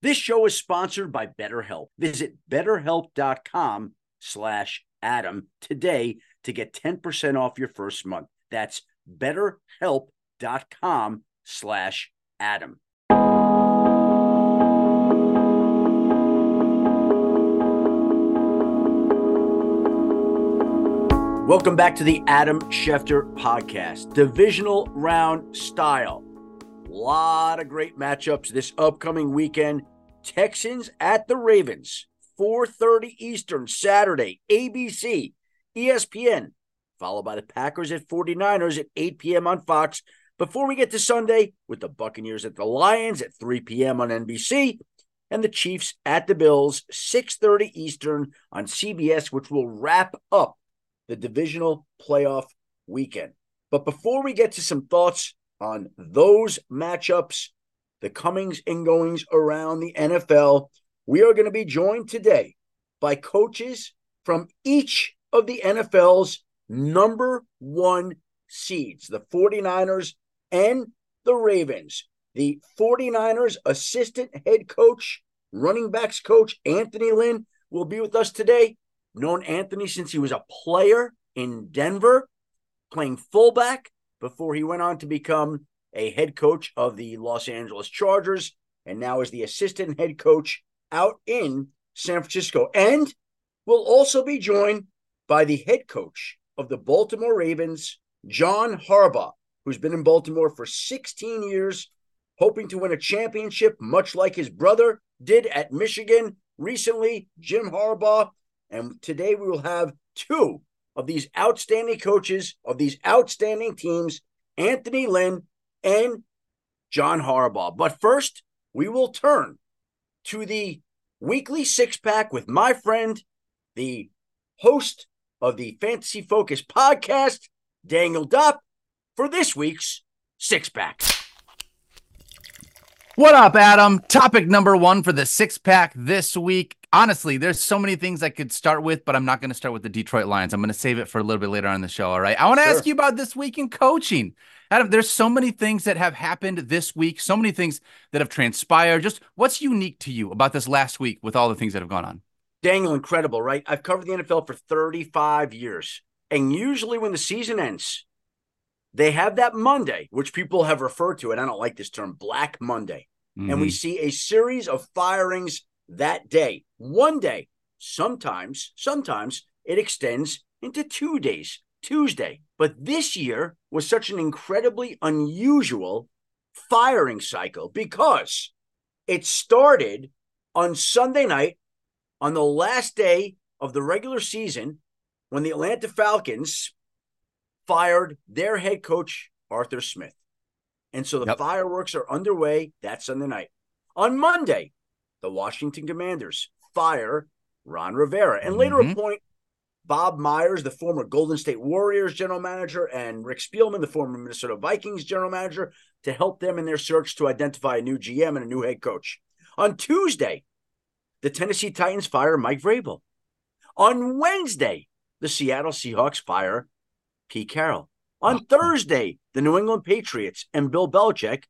This show is sponsored by BetterHelp. Visit betterhelp.com slash Adam today to get 10% off your first month. That's betterhelp.com slash Adam. Welcome back to the Adam Schefter podcast, divisional round style. Lot of great matchups this upcoming weekend. Texans at the Ravens, 4:30 Eastern Saturday, ABC, ESPN, followed by the Packers at 49ers at 8 p.m. on Fox. Before we get to Sunday, with the Buccaneers at the Lions at 3 p.m. on NBC, and the Chiefs at the Bills, 6:30 Eastern on CBS, which will wrap up the divisional playoff weekend. But before we get to some thoughts on those matchups, the comings and goings around the NFL, we are going to be joined today by coaches from each of the NFL's number one seeds, the 49ers and the Ravens. The 49ers assistant head coach, running backs coach, Anthony Lynn, will be with us today known Anthony since he was a player in Denver, playing fullback before he went on to become a head coach of the Los Angeles Chargers, and now is the assistant head coach out in San Francisco. And will also be joined by the head coach of the Baltimore Ravens, John Harbaugh, who's been in Baltimore for 16 years, hoping to win a championship, much like his brother did at Michigan recently. Jim Harbaugh and today we will have two of these outstanding coaches of these outstanding teams, Anthony Lynn and John Harbaugh. But first, we will turn to the weekly six pack with my friend, the host of the Fantasy Focus podcast, Daniel Dopp, for this week's six pack. What up, Adam? Topic number one for the six pack this week. Honestly, there's so many things I could start with, but I'm not going to start with the Detroit Lions. I'm going to save it for a little bit later on in the show. All right. I want to sure. ask you about this week in coaching. Adam, there's so many things that have happened this week, so many things that have transpired. Just what's unique to you about this last week with all the things that have gone on? Daniel, incredible, right? I've covered the NFL for 35 years. And usually when the season ends, they have that Monday, which people have referred to, and I don't like this term, Black Monday. Mm-hmm. And we mm-hmm. see a series of firings that day. One day, sometimes, sometimes it extends into two days, Tuesday. But this year was such an incredibly unusual firing cycle because it started on Sunday night on the last day of the regular season when the Atlanta Falcons fired their head coach, Arthur Smith. And so the yep. fireworks are underway that Sunday night. On Monday, the Washington Commanders fire Ron Rivera and later mm-hmm. appoint Bob Myers, the former Golden State Warriors general manager, and Rick Spielman, the former Minnesota Vikings general manager, to help them in their search to identify a new GM and a new head coach. On Tuesday, the Tennessee Titans fire Mike Vrabel. On Wednesday, the Seattle Seahawks fire Pete Carroll. On Thursday, the New England Patriots and Bill Belichick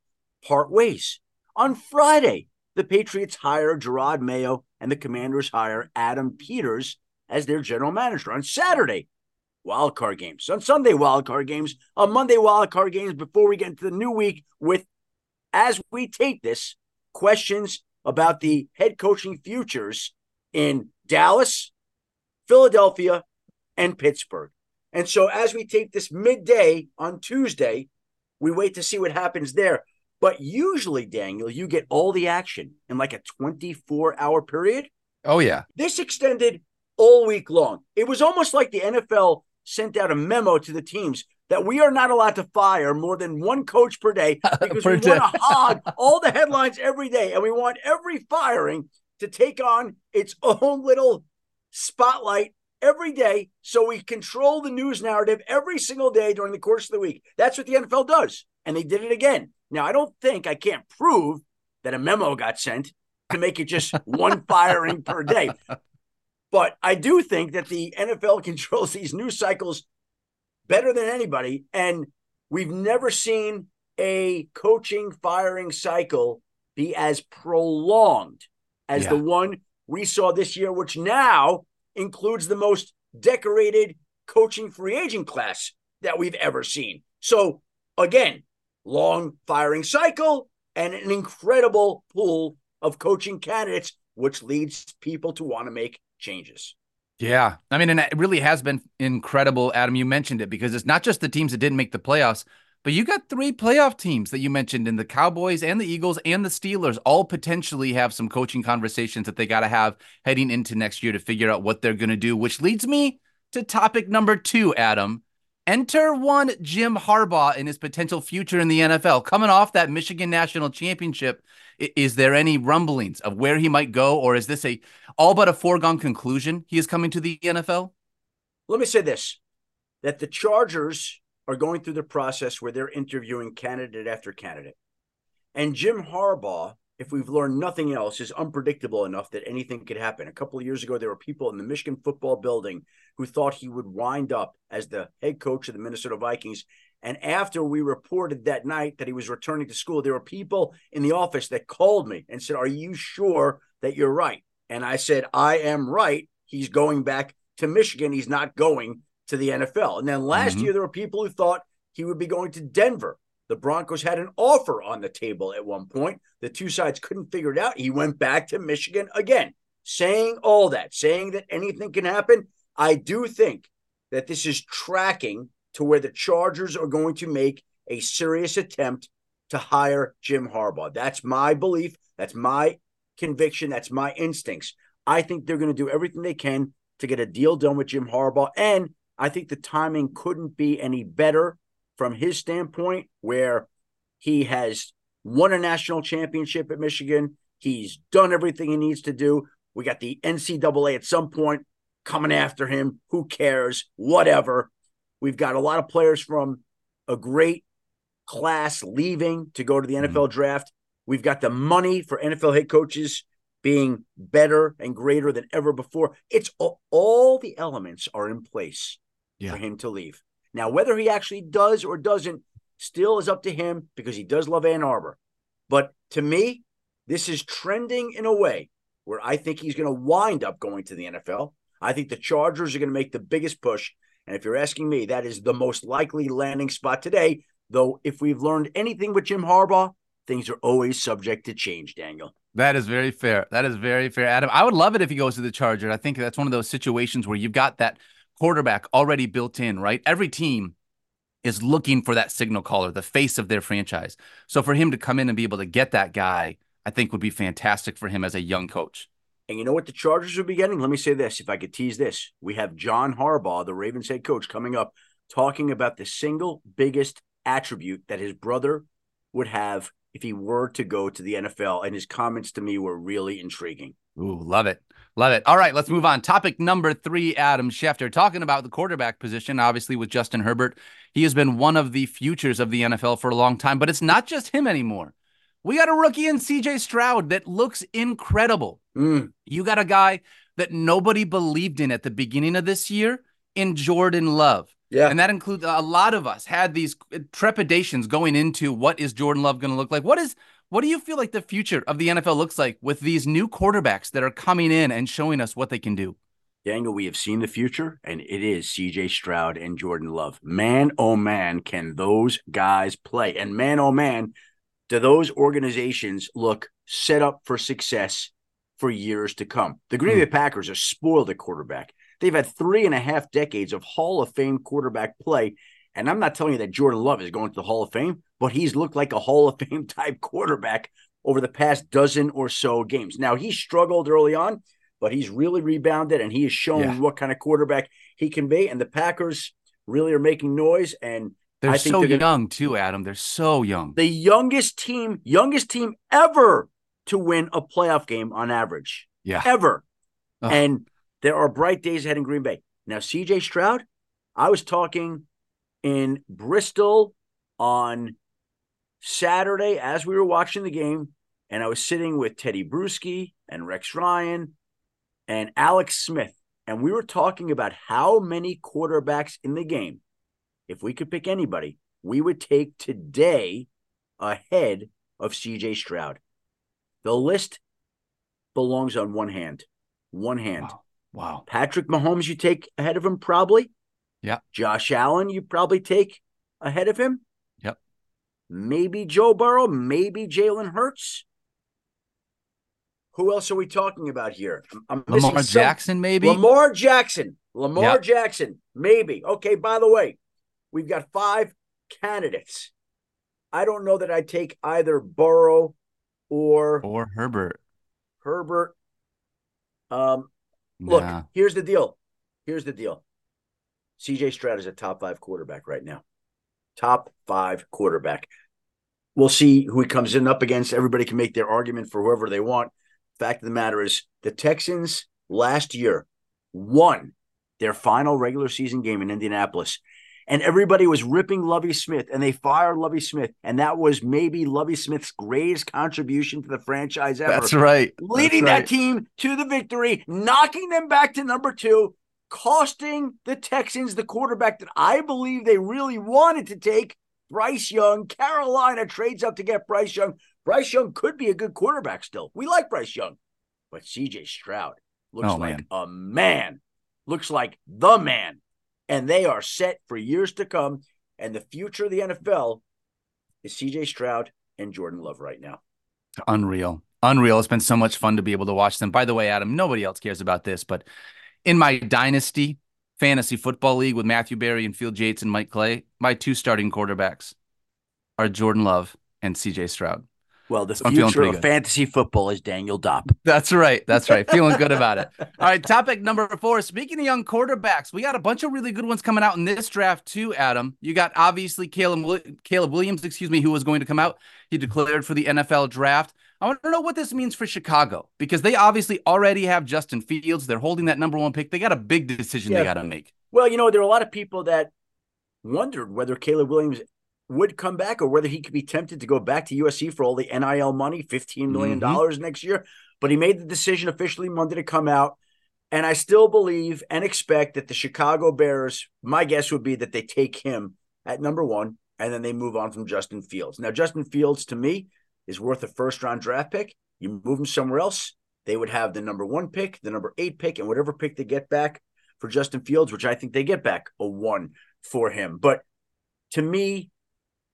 part ways. On Friday, the Patriots hire Jerod Mayo and the Commanders hire Adam Peters as their general manager. On Saturday, wild card games. On Sunday, wild card games. On Monday, wild card games before we get into the new week with, as we take this, questions about the head coaching futures in Dallas, Philadelphia, and Pittsburgh. And so as we take this midday on Tuesday, we wait to see what happens there. But usually, Daniel, you get all the action in like a 24 hour period. Oh, yeah. This extended all week long. It was almost like the NFL sent out a memo to the teams that we are not allowed to fire more than one coach per day because per we day. want to hog all the headlines every day. And we want every firing to take on its own little spotlight every day so we control the news narrative every single day during the course of the week. That's what the NFL does. And they did it again. Now, I don't think I can't prove that a memo got sent to make it just one firing per day. But I do think that the NFL controls these news cycles better than anybody. And we've never seen a coaching firing cycle be as prolonged as yeah. the one we saw this year, which now includes the most decorated coaching free agent class that we've ever seen. So, again, long firing cycle and an incredible pool of coaching candidates, which leads people to want to make changes. Yeah. I mean, and it really has been incredible, Adam. You mentioned it because it's not just the teams that didn't make the playoffs, but you got three playoff teams that you mentioned in the Cowboys and the Eagles and the Steelers all potentially have some coaching conversations that they got to have heading into next year to figure out what they're going to do, which leads me to topic number two, Adam. Enter one Jim Harbaugh in his potential future in the NFL. Coming off that Michigan National Championship, is there any rumblings of where he might go, or is this a all but a foregone conclusion he is coming to the NFL? Let me say this that the Chargers are going through the process where they're interviewing candidate after candidate. And Jim Harbaugh, if we've learned nothing else, is unpredictable enough that anything could happen. A couple of years ago, there were people in the Michigan football building who thought he would wind up as the head coach of the Minnesota Vikings. And after we reported that night that he was returning to school, there were people in the office that called me and said, Are you sure that you're right? And I said, I am right. He's going back to Michigan. He's not going to the NFL. And then last mm-hmm. year, there were people who thought he would be going to Denver. The Broncos had an offer on the table at one point. The two sides couldn't figure it out. He went back to Michigan again, saying all that, saying that anything can happen. I do think that this is tracking to where the Chargers are going to make a serious attempt to hire Jim Harbaugh. That's my belief. That's my conviction. That's my instincts. I think they're going to do everything they can to get a deal done with Jim Harbaugh. And I think the timing couldn't be any better from his standpoint, where he has won a national championship at Michigan. He's done everything he needs to do. We got the NCAA at some point coming after him. Who cares? Whatever. We've got a lot of players from a great class leaving to go to the NFL mm-hmm. draft. We've got the money for NFL head coaches being better and greater than ever before. It's all, all the elements are in place yeah. for him to leave. Now, whether he actually does or doesn't still is up to him because he does love Ann Arbor. But to me, this is trending in a way where I think he's going to wind up going to the NFL. I think the Chargers are going to make the biggest push. And if you're asking me, that is the most likely landing spot today. Though, if we've learned anything with Jim Harbaugh, things are always subject to change, Daniel. That is very fair. That is very fair, Adam. I would love it if he goes to the Charger. I think that's one of those situations where you've got that quarterback already built in, right? Every team is looking for that signal caller, the face of their franchise. So for him to come in and be able to get that guy, I think would be fantastic for him as a young coach. And you know what the Chargers would be getting? Let me say this, if I could tease this. We have John Harbaugh, the Ravens head coach, coming up talking about the single biggest attribute that his brother would have if he were to go to the NFL. And his comments to me were really intriguing. Ooh, love it. Love it. All right, let's move on. Topic number three Adam Schefter talking about the quarterback position, obviously, with Justin Herbert. He has been one of the futures of the NFL for a long time, but it's not just him anymore. We got a rookie in CJ Stroud that looks incredible. Mm. You got a guy that nobody believed in at the beginning of this year in Jordan Love. Yeah. And that includes a lot of us had these trepidations going into what is Jordan Love going to look like? What is what do you feel like the future of the NFL looks like with these new quarterbacks that are coming in and showing us what they can do? Daniel, we have seen the future, and it is CJ Stroud and Jordan Love. Man, oh man, can those guys play? And man, oh man, do those organizations look set up for success for years to come? The Green hmm. Bay Packers are spoiled at quarterback. They've had three and a half decades of Hall of Fame quarterback play. And I'm not telling you that Jordan Love is going to the Hall of Fame, but he's looked like a Hall of Fame type quarterback over the past dozen or so games. Now, he struggled early on, but he's really rebounded and he has shown yeah. what kind of quarterback he can be. And the Packers really are making noise. And they're so they're young gonna, too, Adam. They're so young. The youngest team, youngest team ever to win a playoff game on average. Yeah. Ever. Ugh. And there are bright days ahead in Green Bay. Now, CJ Stroud, I was talking in Bristol on Saturday as we were watching the game, and I was sitting with Tedy Bruschi and Rex Ryan and Alex Smith, and we were talking about how many quarterbacks in the game, if we could pick anybody, we would take today ahead of CJ Stroud. The list belongs on one hand. One hand. Wow. wow. Patrick Mahomes, you take ahead of him, probably. Yeah. Josh Allen, you probably take ahead of him. Yep. Maybe Joe Burrow, maybe Jalen Hurts. Who else are we talking about here? I'm, Lamar Jackson, maybe. Lamar Jackson. Lamar yep. Jackson, maybe. Okay, by the way, we've got five candidates. I don't know that I'd take either Burrow or or Herbert. Herbert. Um, look, nah. here's the deal. Here's the deal. CJ Stroud is a top five quarterback right now. Top five quarterback. We'll see who he comes in up against. Everybody can make their argument for whoever they want. Fact of the matter is, the Texans last year won their final regular season game in Indianapolis. And everybody was ripping Lovie Smith, and they fired Lovie Smith. And that was maybe Lovie Smith's greatest contribution to the franchise ever. That's right. Leading That's right. that team to the victory, knocking them back to number two, costing the Texans the quarterback that I believe they really wanted to take, Bryce Young. Carolina trades up to get Bryce Young. Bryce Young could be a good quarterback still. We like Bryce Young, but CJ Stroud looks oh, like man. a man, looks like the man. And they are set for years to come. And the future of the NFL is CJ Stroud and Jordan Love right now. Unreal. Unreal. It's been so much fun to be able to watch them. By the way, Adam, nobody else cares about this, but in my dynasty fantasy football league with Matthew Berry and Field Yates and Mike Clay, my two starting quarterbacks are Jordan Love and CJ Stroud. Well, the so future of fantasy football is Daniel Dopp. That's right. That's right. Feeling good about it. All right. Topic number four. Speaking of young quarterbacks, we got a bunch of really good ones coming out in this draft too, Adam. You got obviously Caleb, Caleb Williams, excuse me, who was going to come out. He declared for the NFL draft. I want to know what this means for Chicago because they obviously already have Justin Fields. They're holding that number one pick. They got a big decision yeah. they got to make. Well, you know, there are a lot of people that wondered whether Caleb Williams would come back or whether he could be tempted to go back to USC for all the NIL money, $15 million mm-hmm. next year. But he made the decision officially Monday to come out. And I still believe and expect that the Chicago Bears, my guess would be that they take him at number one and then they move on from Justin Fields. Now, Justin Fields to me is worth a first round draft pick. You move him somewhere else, they would have the number one pick, the number eight pick, and whatever pick they get back for Justin Fields, which I think they get back a one for him. But to me,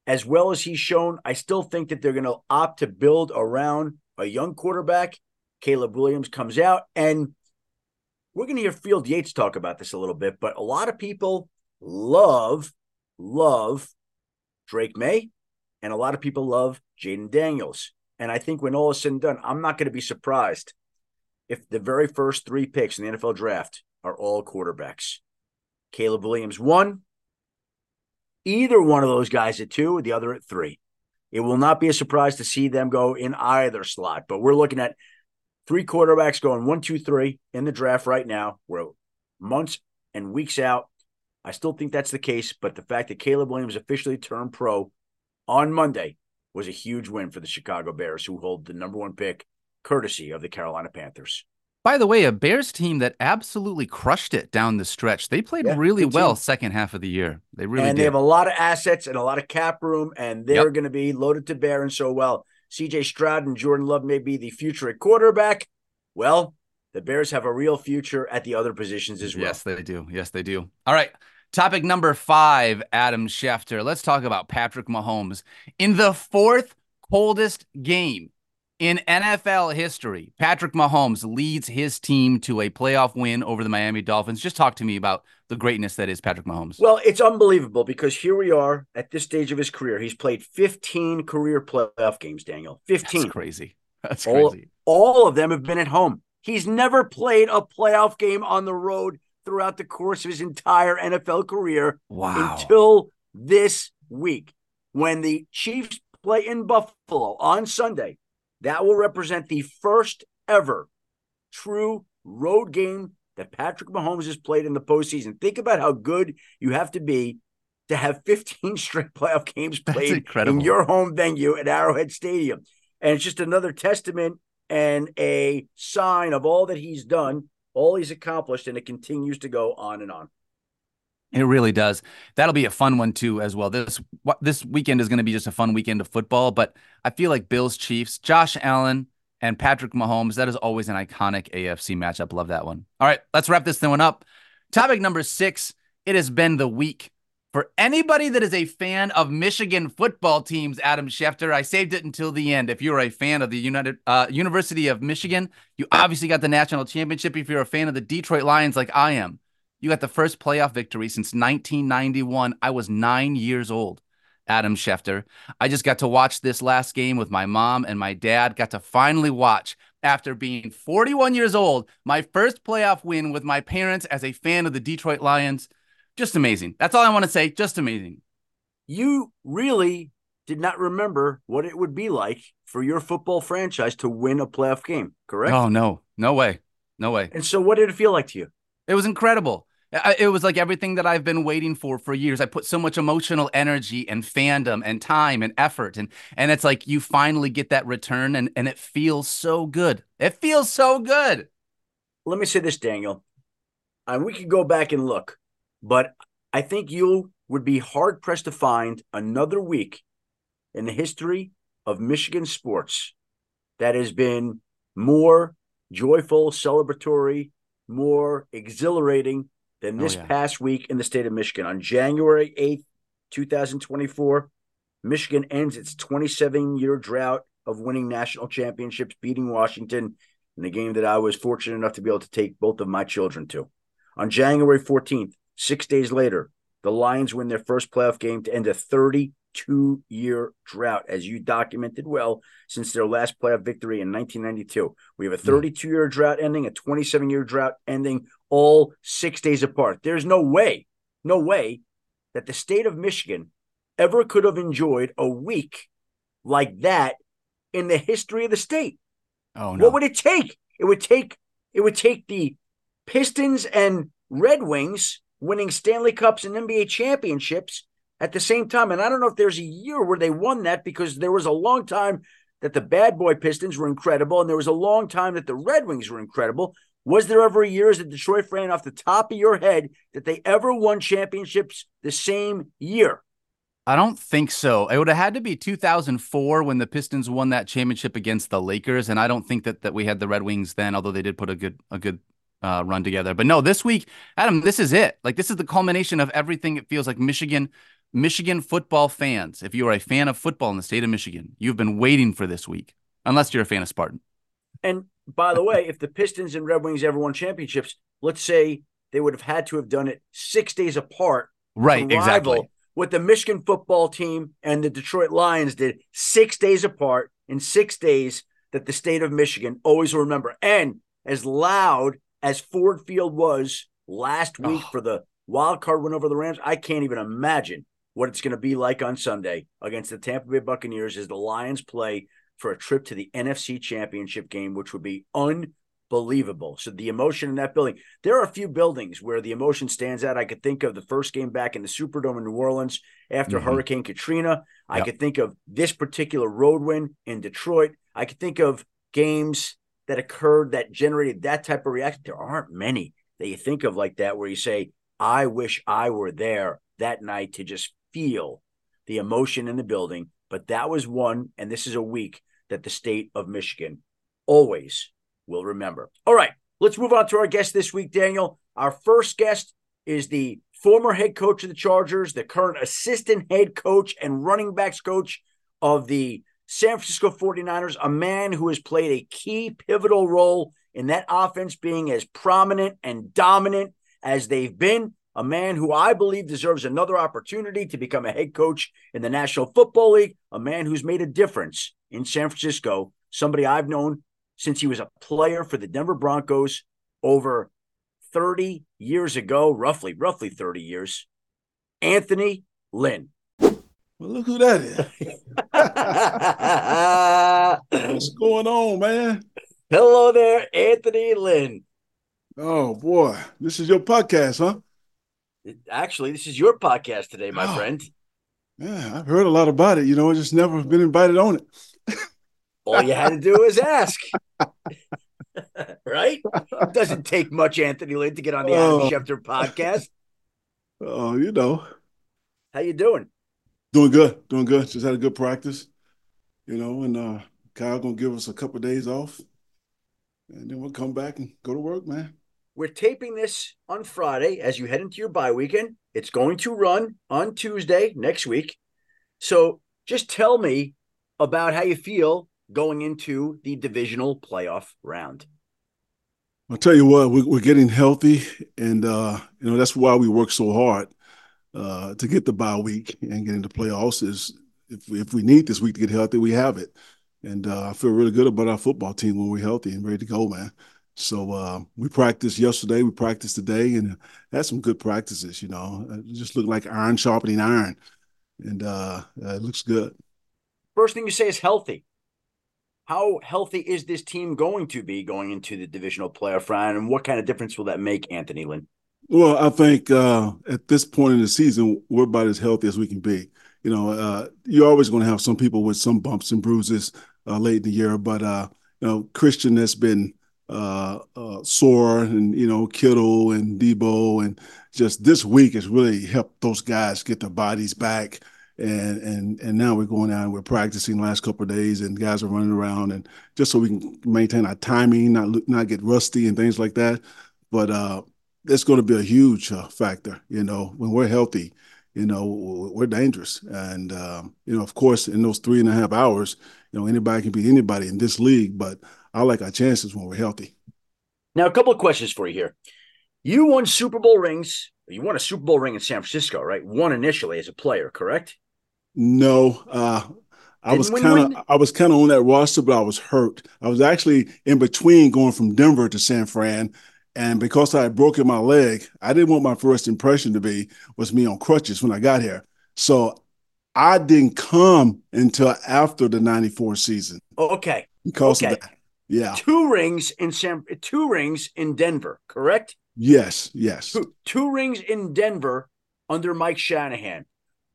as well as he's shown, I still think that they're going to opt to build around a young quarterback. Caleb Williams comes out, and we're going to hear Field Yates talk about this a little bit, but a lot of people love, love Drake Maye, and a lot of people love Jayden Daniels. And I think when all is said and done, I'm not going to be surprised if the very first three picks in the NFL draft are all quarterbacks. Caleb Williams, one, either one of those guys at two, the other at three. It will not be a surprise to see them go in either slot, but we're looking at three quarterbacks going one, two, three in the draft right now. We're months and weeks out. I still think that's the case, but the fact that Caleb Williams officially turned pro on Monday was a huge win for the Chicago Bears, who hold the number one pick, courtesy of the Carolina Panthers. By the way, a Bears team that absolutely crushed it down the stretch. They played yeah, really well second half of the year. They really and did. they have a lot of assets and a lot of cap room, and they're yep. going to be loaded to bear and so well. CJ Stroud and Jordan Love may be the future at quarterback. Well, the Bears have a real future at the other positions as well. Yes, they do. Yes, they do. All right. Topic number five, Adam Schefter. Let's talk about Patrick Mahomes. In the fourth coldest game in NFL history, Patrick Mahomes leads his team to a playoff win over the Miami Dolphins. Just talk to me about the greatness that is Patrick Mahomes. Well, it's unbelievable because here we are at this stage of his career. He's played 15 career playoff games, Daniel. 15. That's crazy. That's crazy. All, all of them have been at home. He's never played a playoff game on the road throughout the course of his entire NFL career wow. until this week when the Chiefs play in Buffalo on Sunday. That will represent the first ever true road game that Patrick Mahomes has played in the postseason. Think about how good you have to be to have 15 straight playoff games played in your home venue at Arrowhead Stadium. And it's just another testament and a sign of all that he's done all he's accomplished, and it continues to go on and on. It really does. That'll be a fun one too, as well. This this weekend is going to be just a fun weekend of football. But I feel like Bills Chiefs, Josh Allen and Patrick Mahomes. That is always an iconic AFC matchup. Love that one. All right, let's wrap this thing up. Topic number six. It has been the week for anybody that is a fan of Michigan football teams, Adam Schefter, I saved it until the end. If you're a fan of the United uh, University of Michigan, you obviously got the national championship. If you're a fan of the Detroit Lions, like I am, you got the first playoff victory since 1991. I was nine years old. Adam Schefter. I just got to watch this last game with my mom and my dad. Got to finally watch after being 41 years old, my first playoff win with my parents as a fan of the Detroit Lions just amazing. That's all I want to say. Just amazing. You really did not remember what it would be like for your football franchise to win a playoff game, correct? Oh, no. No way. No way. And so, what did it feel like to you? It was incredible. It was like everything that I've been waiting for for years. I put so much emotional energy and fandom and time and effort, and and it's like you finally get that return, and and it feels so good. It feels so good. Let me say this, Daniel, and we could go back and look. But I think you would be hard pressed to find another week in the history of Michigan sports that has been more joyful, celebratory, more exhilarating than oh, this oh, yeah. past week in the state of Michigan. On January 8th, 2024, Michigan ends its 27 year drought of winning national championships, beating Washington in the game that I was fortunate enough to be able to take both of my children to. On January 14th, Six days later, the Lions win their first playoff game to end a 32 year drought, as you documented well, since their last playoff victory in 1992. We have a hmm. 32 year drought ending, a 27 year drought ending, all six days apart. There's no way, no way that the state of Michigan ever could have enjoyed a week like that in the history of the state. Oh no. What would it take? It would take it would take the Pistons and Red Wings winning Stanley Cups and NBA championships at the same time. And I don't know if there's a year where they won that because there was a long time that the bad boy Pistons were incredible, and there was a long time that the Red Wings were incredible. Was there ever a year as a Detroit fan off the top of your head that they ever won championships the same year? I don't think so. It would have had to be 2004 when the Pistons won that championship against the Lakers, and I don't think that that we had the Red Wings then. Although they did put a good a good uh, run together. But no, this week, Adam, this is it. Like this is the culmination of everything. It feels like Michigan, Michigan football fans. If you are a fan of football in the state of Michigan, you've been waiting for this week, unless you're a fan of Spartan. And by the way, if the Pistons and Red Wings ever won championships, let's say they would have had to have done it six days apart. Right, exactly. What the Michigan football team and the Detroit Lions did six days apart in six days that the state of Michigan always will remember. And as loud as Ford Field was last week oh. for the wild card win over the Rams, I can't even imagine what it's going to be like on Sunday against the Tampa Bay Buccaneers as the Lions play for a trip to the NFC Championship game, which would be unbelievable. So the emotion in that building, there are a few buildings where the emotion stands out. I could think of the first game back in the Superdome in New Orleans after mm-hmm. Hurricane Katrina. Yep. I could think of this particular road win in Detroit. I could think of games that occurred that generated that type of reaction. There aren't many that you think of like that where you say, I wish I were there that night to just feel the emotion in the building. But that was one, and this is a week that the state of Michigan always will remember. All right, let's move on to our guest this week, Daniel. Our first guest is the former head coach of the Chargers, the current assistant head coach and running backs coach of the San Francisco 49ers, a man who has played a key pivotal role in that offense being as prominent and dominant as they've been. A man who I believe deserves another opportunity to become a head coach in the National Football League, a man who's made a difference in San Francisco, somebody I've known since he was a player for the Denver Broncos over 30 years ago, roughly, roughly 30 years. Anthony Lynn. Well, look who that is. What's going on, man? Hello there, Anthony Lynn. Oh boy, this is your podcast, huh? Actually, this is your podcast today, my oh, friend. Yeah, I've heard a lot about it. You know, I just never been invited on it. All you had to do is ask. right? It doesn't take much, Anthony Lynn, to get on the oh. Adam Schefter podcast. Oh, you know. How you doing? Doing good, doing good. Just had a good practice, you know, and uh, Kyle gonna give us a couple of days off, and then we'll come back and go to work, man. We're taping this on Friday as you head into your bye weekend. It's going to run on Tuesday next week. So just tell me about how you feel going into the divisional playoff round. I'll tell you what, we're, getting healthy, and uh, you know that's why we work so hard uh, to get the bye week and get into playoffs. Is if we, if we need this week to get healthy, we have it, and uh, I feel really good about our football team when we're healthy and ready to go, man. So uh, we practiced yesterday, we practiced today, and had some good practices. You know, it just looked like iron sharpening iron, and uh, it looks good. First thing you say is healthy how healthy is this team going to be going into the divisional playoff round, and what kind of difference will that make, Anthony Lynn? Well, I think uh, at this point in the season, we're about as healthy as we can be. You know, uh, you're always going to have some people with some bumps and bruises uh, late in the year, but uh, you know, Christian has been uh, uh, sore, and you know, Kittle and Deebo, and just this week has really helped those guys get their bodies back and and and now we're going out and we're practicing the last couple of days and guys are running around and just so we can maintain our timing not not get rusty and things like that but it's going to be a huge uh, factor you know when we're healthy you know we're dangerous. And um, you know of course in those three and a half hours you know anybody can beat anybody in this league but i like our chances when we're healthy. Now a couple of questions for you here. You won super bowl rings you won a super bowl ring in san francisco right? One initially as a player correct? No, uh, I was kind of I was kind of on that roster, but I was hurt. I was actually in between going from Denver to San Fran, and because I had broken my leg, I didn't want my first impression to be was me on crutches when I got here. So I didn't come until after the '94 season. Okay, because okay. of that. Yeah, two rings in San, two rings in Denver, correct? Yes, yes. Two, two rings in Denver under Mike Shanahan.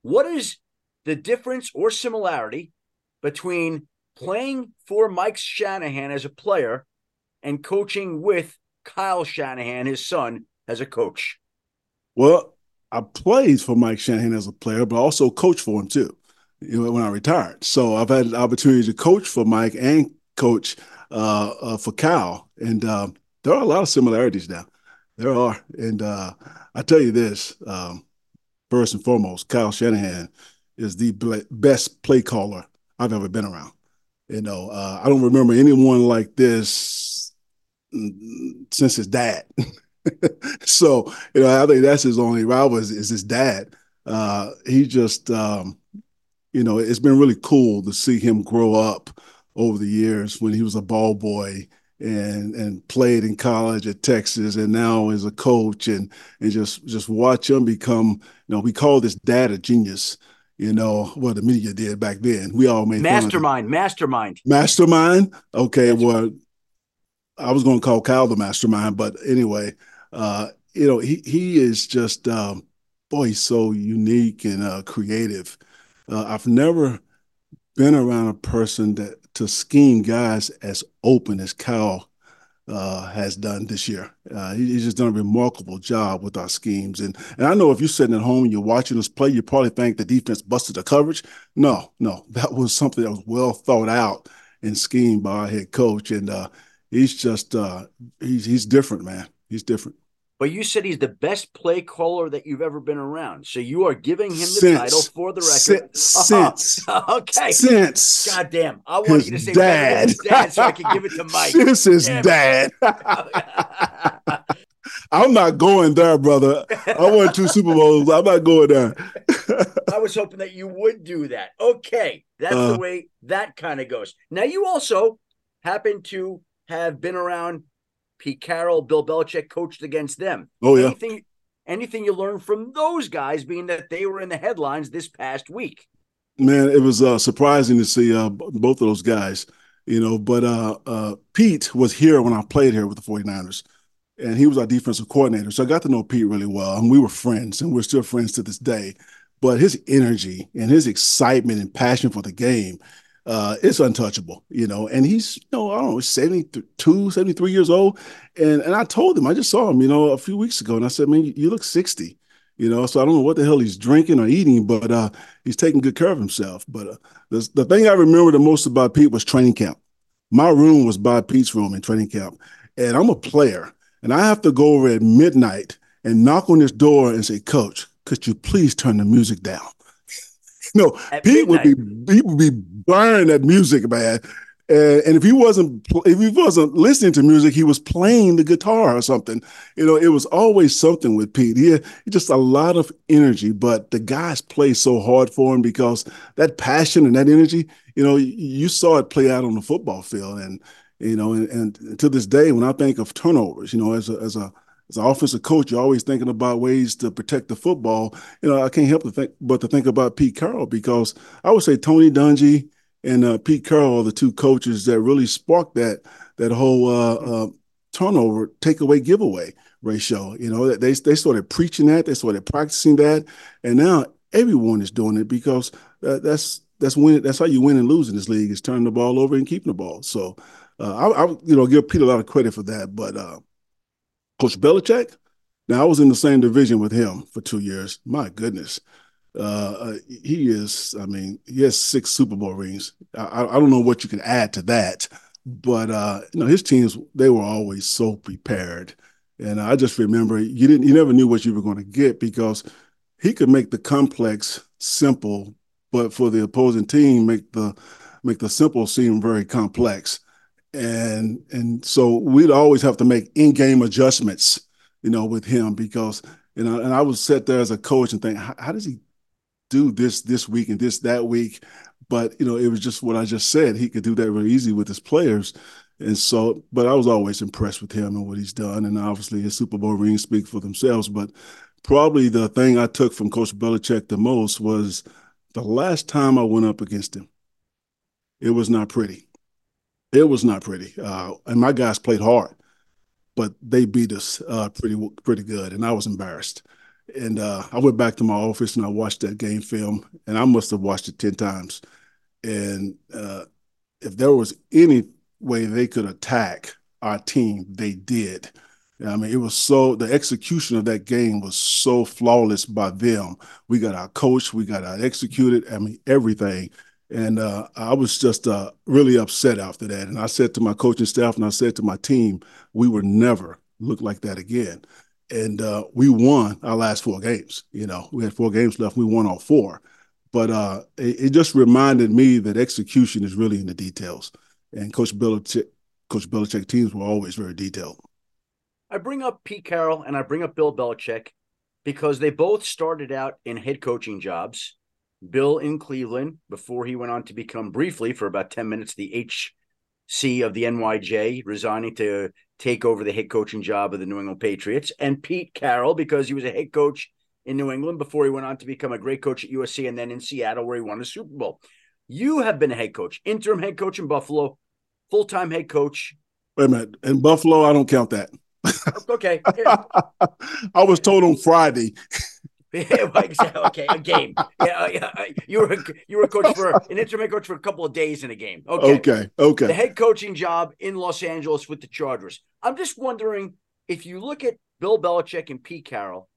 What is the difference or similarity between playing for Mike Shanahan as a player and coaching with Kyle Shanahan, his son, as a coach? Well, I played for Mike Shanahan as a player, but also coached for him too. You know, when I retired, so I've had the opportunity to coach for Mike and coach uh, uh, for Kyle, and uh, there are a lot of similarities now. There are, and uh, I tell you this: um, first and foremost, Kyle Shanahan is the best play caller I've ever been around. You know, uh, I don't remember anyone like this since his dad. so, you know, I think that's his only rival is, is his dad. Uh, he just, um, you know, it's been really cool to see him grow up over the years when he was a ball boy and and played in college at Texas and now as a coach and and just just watch him become, you know, we call this dad a genius you know what the media did back then. We all made mastermind, mastermind, mastermind. Okay, well. I was going to call Kyle the mastermind, but anyway, uh, you know he he is just um, boy, he's so unique and uh, creative. Uh, I've never been around a person that to scheme guys as open as Kyle uh, has done this year. Uh, he, he's just done a remarkable job with our schemes. And and I know if you're sitting at home and you're watching us play, you probably think the defense busted the coverage. No, no, that was something that was well thought out and schemed by our head coach. And uh, he's just uh, he's he's different, man. He's different. But you said he's the best play caller that you've ever been around. So you are giving him the since, title for the record. Since. okay. Since. God damn. I want you to say dad. dad so I can give it to Mike. Since his dad. I'm not going there, brother. I won two Super Bowls. I'm not going there. I was hoping that you would do that. Okay. That's uh, the way that kind of goes. Now, you also happen to have been around Pete Carroll, Bill Belichick coached against them. Oh yeah. Anything, anything you learn from those guys, being that they were in the headlines this past week? Man, it was uh, surprising to see uh, both of those guys. You know, but uh, uh, Pete was here when I played here with the 49ers, and he was our defensive coordinator. So I got to know Pete really well, and we were friends, and we're still friends to this day. But his energy and his excitement and passion for the game uh, it's untouchable, you know. And he's, you know, I don't know, 72, 73 years old. And and I told him, I just saw him, you know, a few weeks ago, and I said, man, you, look 60. You know, so I don't know what the hell he's drinking or eating, but uh, he's taking good care of himself. But uh, the, the thing I remember the most about Pete was training camp. My room was by Pete's room in training camp, and I'm a player, and I have to go over at midnight and knock on his door and say, "Coach, could you please turn the music down?" no, At Pete midnight. would be he would be burning that music, man. And, and if he wasn't if he wasn't listening to music, he was playing the guitar or something. You know, it was always something with Pete. He had just a lot of energy, but the guys play so hard for him because that passion and that energy, you know, you saw it play out on the football field. And you know, and, and to this day, when I think of turnovers, you know, as a as a as an offensive coach, you're always thinking about ways to protect the football. You know, I can't help to think but to think about Pete Carroll because I would say Tony Dungy and uh, Pete Carroll are the two coaches that really sparked that that whole uh, uh, turnover takeaway giveaway ratio. You know, they they started preaching that, they started practicing that, and now everyone is doing it because that's that's when that's how you win and lose in this league is turning the ball over and keeping the ball. So uh, I, I, you know give Pete a lot of credit for that, but uh, Coach Belichick. Now I was in the same division with him for two years. My goodness, uh, uh, he is. I mean, he has six Super Bowl rings. I, I don't know what you can add to that, but uh, you know, his teams they were always so prepared. And I just remember you didn't, you never knew what you were going to get because he could make the complex simple, but for the opposing team, make the make the simple seem very complex. And and so we'd always have to make in-game adjustments, you know, with him because you know, and I would sit there as a coach and think, how, does he do this this week and this that week. But you know, it was just what I just said. He could do that really easy with his players. And so, but I was always impressed with him and what he's done. And obviously his Super Bowl rings speak for themselves. But probably the thing I took from Coach Belichick the most was the last time I went up against him. It was not pretty. It was not pretty. Uh, and my guys played hard, but they beat us uh, pretty pretty good, and I was embarrassed. And uh, I went back to my office and I watched that game film, and I must have watched it 10 times. And uh, if there was any way they could attack our team, they did. I mean, it was so the execution of that game was so flawless by them. We got our coach, we got our executed. I mean, everything. And uh, I was just uh, really upset after that. And I said to my coaching staff and I said to my team, we would never look like that again and uh, we won our last four games. You know, we had four games left. We won all four, but uh, it, it, just reminded me that execution is really in the details. And Coach Belichick, Coach Belichick teams were always very detailed. I bring up Pete Carroll and I bring up Bill Belichick because they both started out in head coaching jobs. Bill in Cleveland before he went on to become briefly for about 10 minutes the HC of the NYJ, resigning to take over the head coaching job of the New England Patriots, and Pete Carroll because he was a head coach in New England before he went on to become a great coach at USC and then in Seattle where he won a Super Bowl. You have been a head coach, interim head coach in Buffalo, full time head coach. Wait a minute. In Buffalo, I don't count that. okay. I was told on Friday okay, a game. Yeah, uh, yeah, uh, you were you were a coach for an interim coach for a couple of days in a game. Okay, okay, okay. The head coaching job in Los Angeles with the Chargers. I'm just wondering if you look at Bill Belichick and Pete Carroll,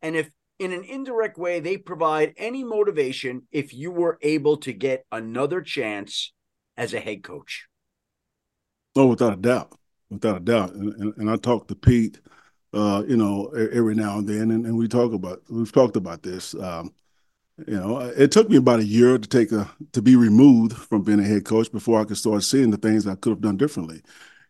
and if in an indirect way they provide any motivation if you were able to get another chance as a head coach. Oh, without a doubt, without a doubt. And, and, and I talked to Pete uh, you know, every now and then, and, and, we talk about we've talked about this. Um, you know, it took me about a year to take a to be removed from being a head coach before I could start seeing the things I could have done differently.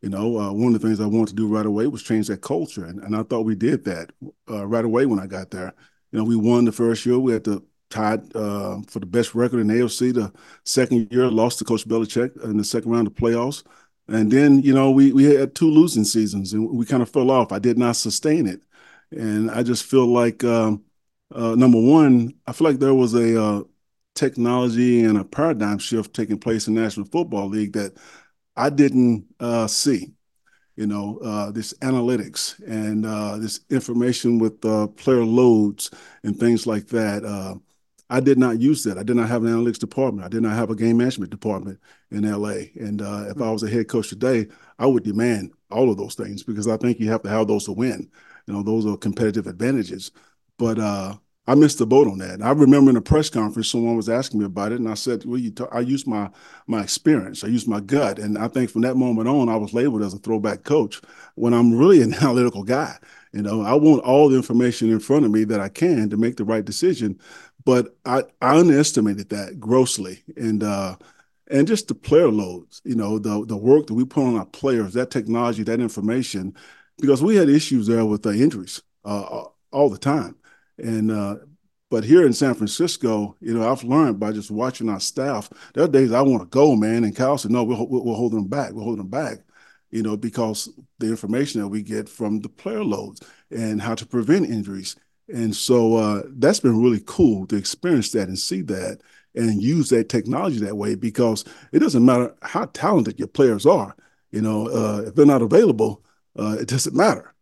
You know, uh, one of the things I wanted to do right away was change that culture, and, and I thought we did that uh, right away when I got there. You know, we won the first year. We had to tied uh, for the best record in AFC. The second year, lost to Coach Belichick in the second round of playoffs. And then, you know, we we had two losing seasons and we kind of fell off. I did not sustain it. And I just feel like um, uh, number one, I feel like there was a uh, technology and a paradigm shift taking place in National Football League that I didn't uh, see. You know, uh, this analytics and uh, this information with uh, player loads and things like that I did not use that. I did not have an analytics department. I did not have a game management department in LA. And uh, if I was a head coach today, I would demand all of those things because I think you have to have those to win. You know, those are competitive advantages. but uh, I missed the boat on that. I remember in a press conference, someone was asking me about it, and I said, "Well, you I used my my experience, I used my gut, and I think from that moment on, I was labeled as a throwback coach when I'm really an analytical guy. You know, I want all the information in front of me that I can to make the right decision, but I, I underestimated that grossly, and uh, and just the player loads, you know, the the work that we put on our players, that technology, that information, because we had issues there with the injuries uh, all the time, and uh, but here in San Francisco, you know, I've learned by just watching our staff. There are days I want to go, man, and Cal said, "No, we're, we're holding them back. We're holding them back." You know, because the information that we get from the player loads and how to prevent injuries and so uh, that's been really cool to experience that and see that and use that technology that way because it doesn't matter how talented your players are. You know, uh, if they're not available, uh, it doesn't matter.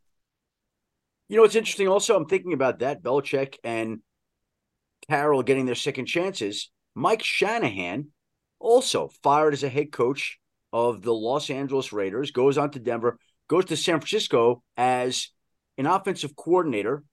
You know, it's interesting. Also, I'm thinking about that Belichick and Carroll getting their second chances. Mike Shanahan, also fired as a head coach of the Los Angeles Raiders, goes on to Denver, goes to San Francisco as an offensive coordinator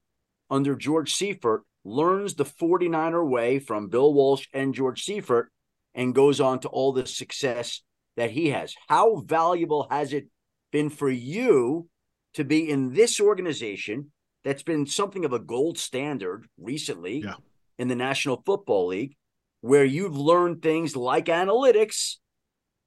under George Seifert, learns the 49er way from Bill Walsh and George Seifert, and goes on to all the success that he has. How valuable has it been for you to be in this organization that's been something of a gold standard recently yeah. in the National Football League, where you've learned things like analytics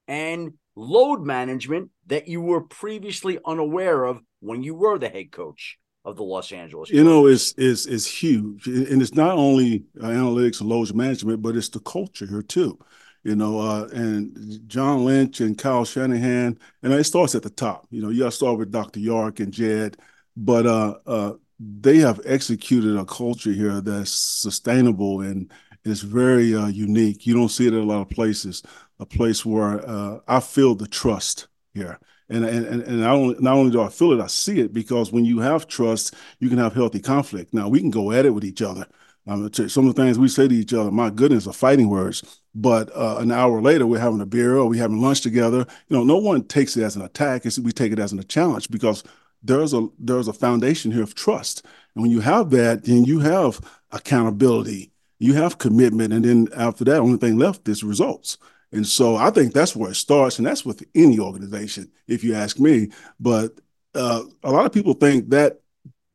and load management that you were previously unaware of when you were the head coach? Of the Los Angeles. You know, it's is is huge, and it's not only analytics and load management, but it's the culture here too. You know, uh, and John Lynch and Kyle Shanahan, and it starts at the top. You know, you got to start with Dr. York and Jed, but uh, uh, they have executed a culture here that's sustainable and is very uh, unique. You don't see it in a lot of places. A place where uh, I feel the trust here and and and not only not only do I feel it, I see it because when you have trust, you can have healthy conflict. Now we can go at it with each other. Um, some of the things we say to each other, my goodness, are fighting words. But uh, an hour later, we're having a beer or we're having lunch together. You know, no one takes it as an attack. It's, we take it as a challenge because there's a there's a foundation here of trust. And when you have that, then you have accountability, you have commitment, and then after that, only thing left is results. And so I think that's where it starts, and that's with any organization, if you ask me. But uh, a lot of people think that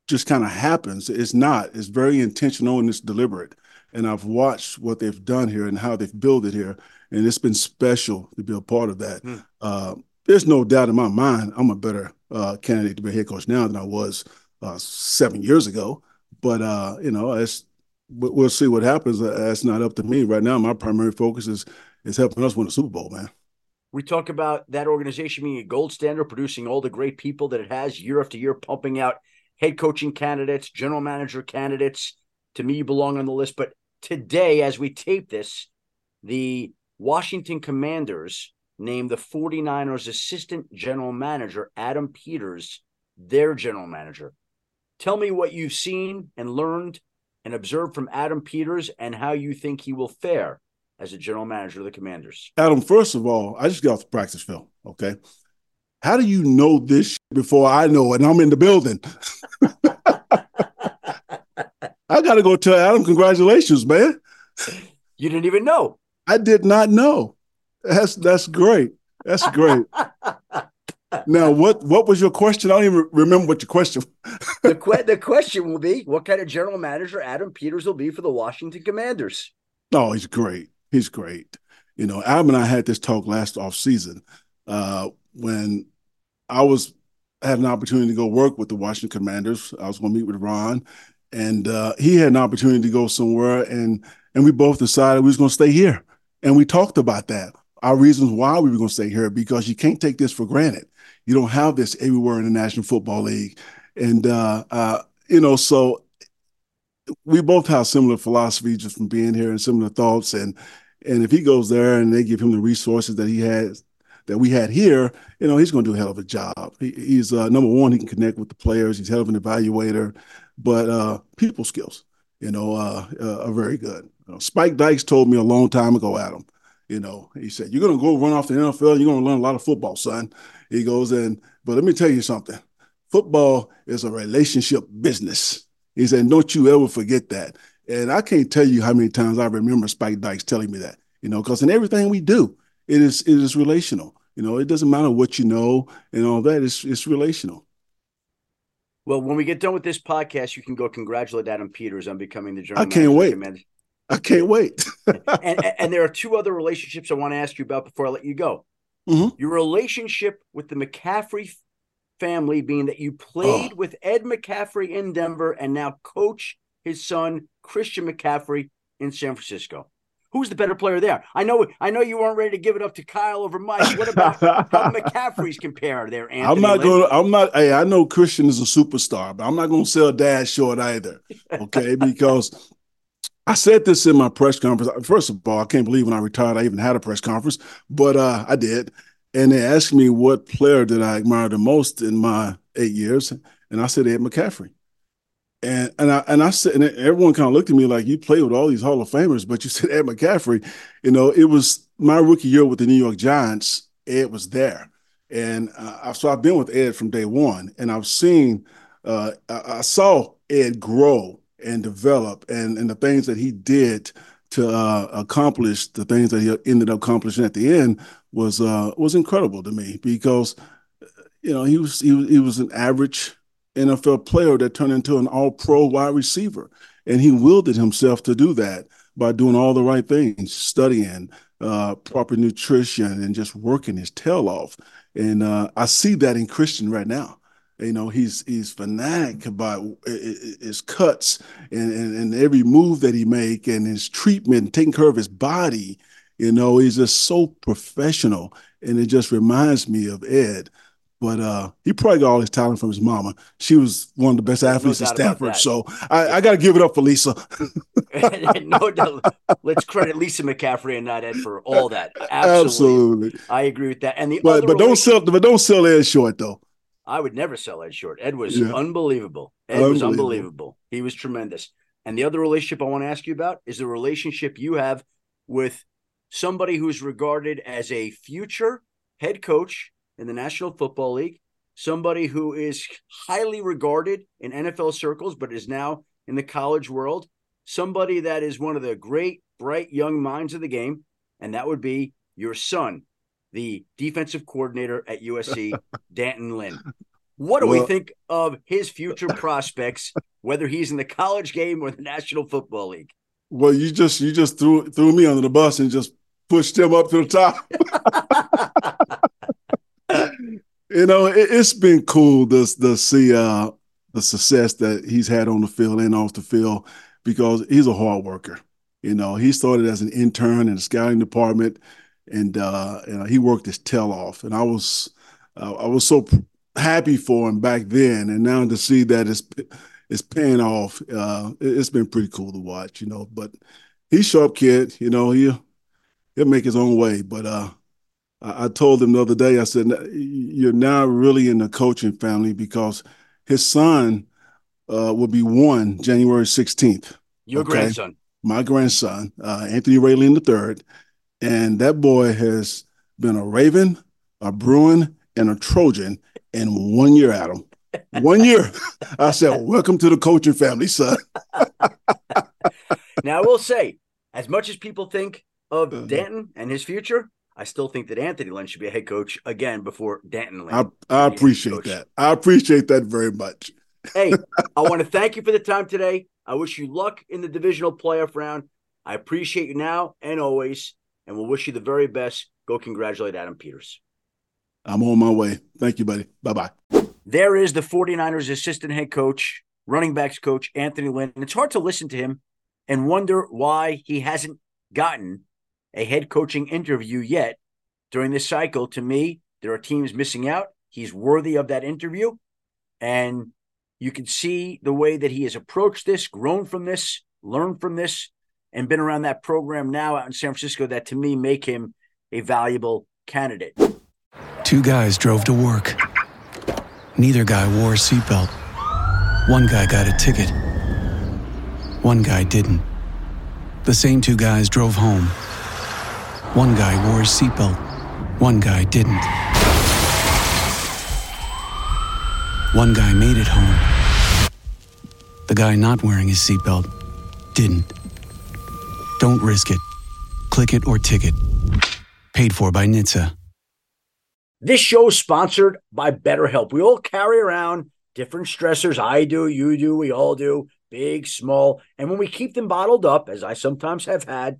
just kind of happens. It's not. It's very intentional and it's deliberate. And I've watched what they've done here and how they've built it here, and it's been special to be a part of that. Mm. Uh, there's no doubt in my mind I'm a better uh, candidate to be a head coach now than I was uh, seven years ago. But uh, you know, it's we'll see what happens. That's not up to me right now. My primary focus is is helping us win the Super Bowl, man. We talk about that organization being a gold standard, producing all the great people that it has year after year, pumping out head coaching candidates, general manager candidates. To me, you belong on the list. But today, as we tape this, the Washington Commanders named the 49ers assistant general manager, Adam Peters, their general manager. Tell me what you've seen and learned and observed from Adam Peters and how you think he will fare as a general manager of the Commanders? Adam, first of all, I just got off the practice film. Okay. How do you know this before I know it and I'm in the building? I got to go tell Adam, congratulations, man. You didn't even know. I did not know. That's that's great. That's great. now, what what was your question? I don't even remember what your question. the que- the question will be, what kind of general manager Adam Peters will be for the Washington Commanders? Oh, he's great. He's great. You know, Adam and I had this talk last off season uh, when I was had an opportunity to go work with the Washington Commanders. I was going to meet with Ron, and uh, he had an opportunity to go somewhere, and and we both decided we was going to stay here, and we talked about that. Our reasons why we were going to stay here because you can't take this for granted. You don't have this everywhere in the National Football League, and uh, uh you know, so we both have similar philosophies just from being here and similar thoughts and and if he goes there and they give him the resources that he has, that we had here, you know, he's going to do a hell of a job. He, he's uh, number one, he can connect with the players. He's hell of an evaluator, but uh, people skills, you know, uh, uh, are very good. You know, Spike Dykes told me a long time ago, Adam. You know, he said, "You're going to go run off the NFL. You're going to learn a lot of football, son." He goes in, but let me tell you something. Football is a relationship business. He said, "Don't you ever forget that." And I can't tell you how many times I remember Spike Dykes telling me that. You know, because in everything we do, it is it is relational. You know, it doesn't matter what you know and all that. It's it's relational. Well, when we get done with this podcast, you can go congratulate Adam Peters on becoming the general. I can't wait. I can't wait. and, and there are two other relationships I want to ask you about before I let you go. Mm-hmm. Your relationship with the McCaffrey family, being that you played oh. with Ed McCaffrey in Denver and now coach his son Christian McCaffrey in San Francisco. Who's the better player there? I know, I know you weren't ready to give it up to Kyle over Mike. What about how McCaffrey's compare there, Anthony? I'm not going. I'm not. Hey, I know Christian is a superstar, but I'm not going to sell Dad short either. Okay, because I said this in my press conference. First of all, I can't believe when I retired, I even had a press conference, but uh, I did. And they asked me what player did I admire the most in my eight years, and I said Ed McCaffrey. And and I and I said, and everyone kind of looked at me like you played with all these Hall of Famers, but you said Ed McCaffrey. You know, it was my rookie year with the New York Giants. Ed was there, and uh, so I've been with Ed from day one, and I've seen, uh, I, saw Ed grow and develop, and and the things that he did to uh, accomplish the things that he ended up accomplishing at the end was uh, was incredible to me because, you know, he was he was he was an average NFL player that turned into an all pro wide receiver. And he wielded himself to do that by doing all the right things, studying, uh, proper nutrition, and just working his tail off. And uh, I see that in Christian right now. You know, he's he's fanatic about his cuts and, and, and every move that he make and his treatment, taking care of his body. You know, he's just so professional. And it just reminds me of Ed. But uh, he probably got all his talent from his mama. She was one of the best athletes no at Stanford. So I, I got to give it up for Lisa. no doubt. Let's credit Lisa McCaffrey and not Ed for all that. Absolutely. Absolutely. I agree with that. And the but, but don't sell but don't sell Ed short though. I would never sell Ed short. Ed was yeah. unbelievable. Ed unbelievable. was unbelievable. He was tremendous. And the other relationship I want to ask you about is the relationship you have with somebody who's regarded as a future head coach in the National Football League, somebody who is highly regarded in NFL circles, but is now in the college world, somebody that is one of the great, bright young minds of the game, and that would be your son, the defensive coordinator at USC, D'Anton Lynn. What do well, we think of his future prospects, whether he's in the college game or the National Football League? Well, you just you just threw threw me under the bus and just pushed him up to the top. you know, it, has been cool to, to see uh, the success that he's had on the field and off the field because he's a hard worker. You know, he started as an intern in the scouting department, and uh, you know, he worked his tail off. And I was, uh, I was so happy for him back then, and now to see that it's it's paying off, uh, it's been pretty cool to watch. You know, but he's sharp kid. You know, he he'll make his own way, but uh, I, told him the other day, I said, You're now really in the coaching family because his son uh, will be one January 16th. Your okay? grandson. My grandson, uh, Anthony Raylene III. And that boy has been a Raven, a Bruin, and a Trojan in one year, Adam. One year. I said, Welcome to the coaching family, son. now, I will say, as much as people think of uh-huh. D'Anton and his future, I still think that Anthony Lynn should be a head coach again before D'Anton Lynn. I, I appreciate that. I appreciate that very much. hey, I want to thank you for the time today. I wish you luck in the divisional playoff round. I appreciate you now and always, and we'll wish you the very best. Go congratulate Adam Peters. I'm on my way. Thank you, buddy. Bye bye. There is the 49ers assistant head coach, running backs coach, Anthony Lynn. And it's hard to listen to him and wonder why he hasn't gotten a head coaching interview yet during this cycle. To me, there are teams missing out. He's worthy of that interview. And you can see the way that he has approached this, grown from this, learned from this, and been around that program now out in San Francisco that to me make him a valuable candidate. Two guys drove to work. Neither guy wore a seatbelt. One guy got a ticket. One guy didn't. The same two guys drove home. One guy wore his seatbelt, one guy didn't. One guy made it home. The guy not wearing his seatbelt didn't. Don't risk it. Click it or ticket. Paid for by NHTSA. This show is sponsored by BetterHelp. We all carry around different stressors. I do, you do, we all do, big, small. And when we keep them bottled up, as I sometimes have had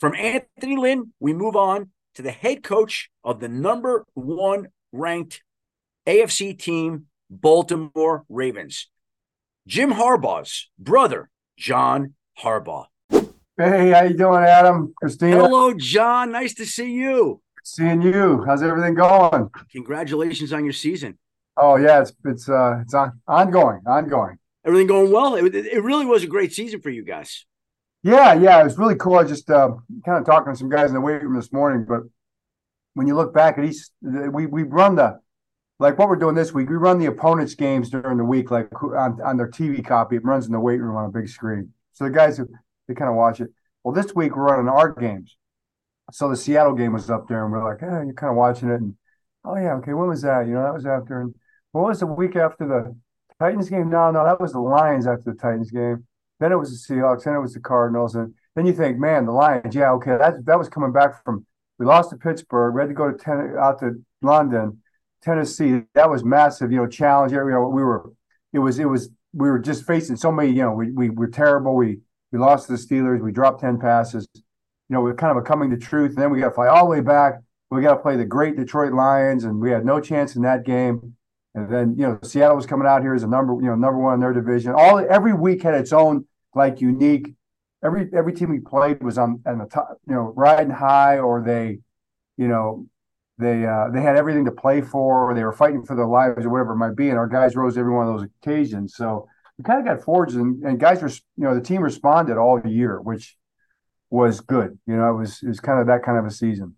From Anthony Lynn, we move on to the head coach of the number one ranked AFC team, Baltimore Ravens, Jim Harbaugh's brother, John Harbaugh. Hey, how you doing, Adam? Christina? Hello, John. Nice to see you. Seeing you. How's everything going? Congratulations on your season. Oh yeah, it's it's uh it's on, ongoing, ongoing. Everything going well. It, it really was a great season for you guys. Yeah, yeah, it was really cool. I just uh, kind of talking to some guys in the weight room this morning, but when you look back at each, we we run the like what we're doing this week. We run the opponents' games during the week, like on, on their TV copy. It runs in the weight room on a big screen, so the guys they kind of watch it. Well, this week we're running our games, so the Seattle game was up there, and we're like, hey, you're kind of watching it, and oh yeah, okay, when was that? You know, that was after, and what was the week after the Titans game? No, no, that was the Lions after the Titans game. Then it was the Seahawks. Then it was the Cardinals. And then you think, man, the Lions. Yeah, okay, that that was coming back from. We lost to Pittsburgh. We had to go to ten, out to London, Tennessee. That was massive. You know, challenge. You know, we were. It was. It was. We were just facing so many. You know, we we were terrible. We we lost to the Steelers. We dropped ten passes. You know, we're kind of a coming to truth. And then we got to fly all the way back. We got to play the great Detroit Lions, and we had no chance in that game. And then you know Seattle was coming out here as a number you know number one in their division. All every week had its own like unique. Every every team we played was on on the top, you know, riding high, or they, you know, they uh, they had everything to play for, or they were fighting for their lives, or whatever it might be. And our guys rose every one of those occasions. So we kind of got forged, and, and guys were, you know, the team responded all year, which was good. You know, it was it was kind of that kind of a season.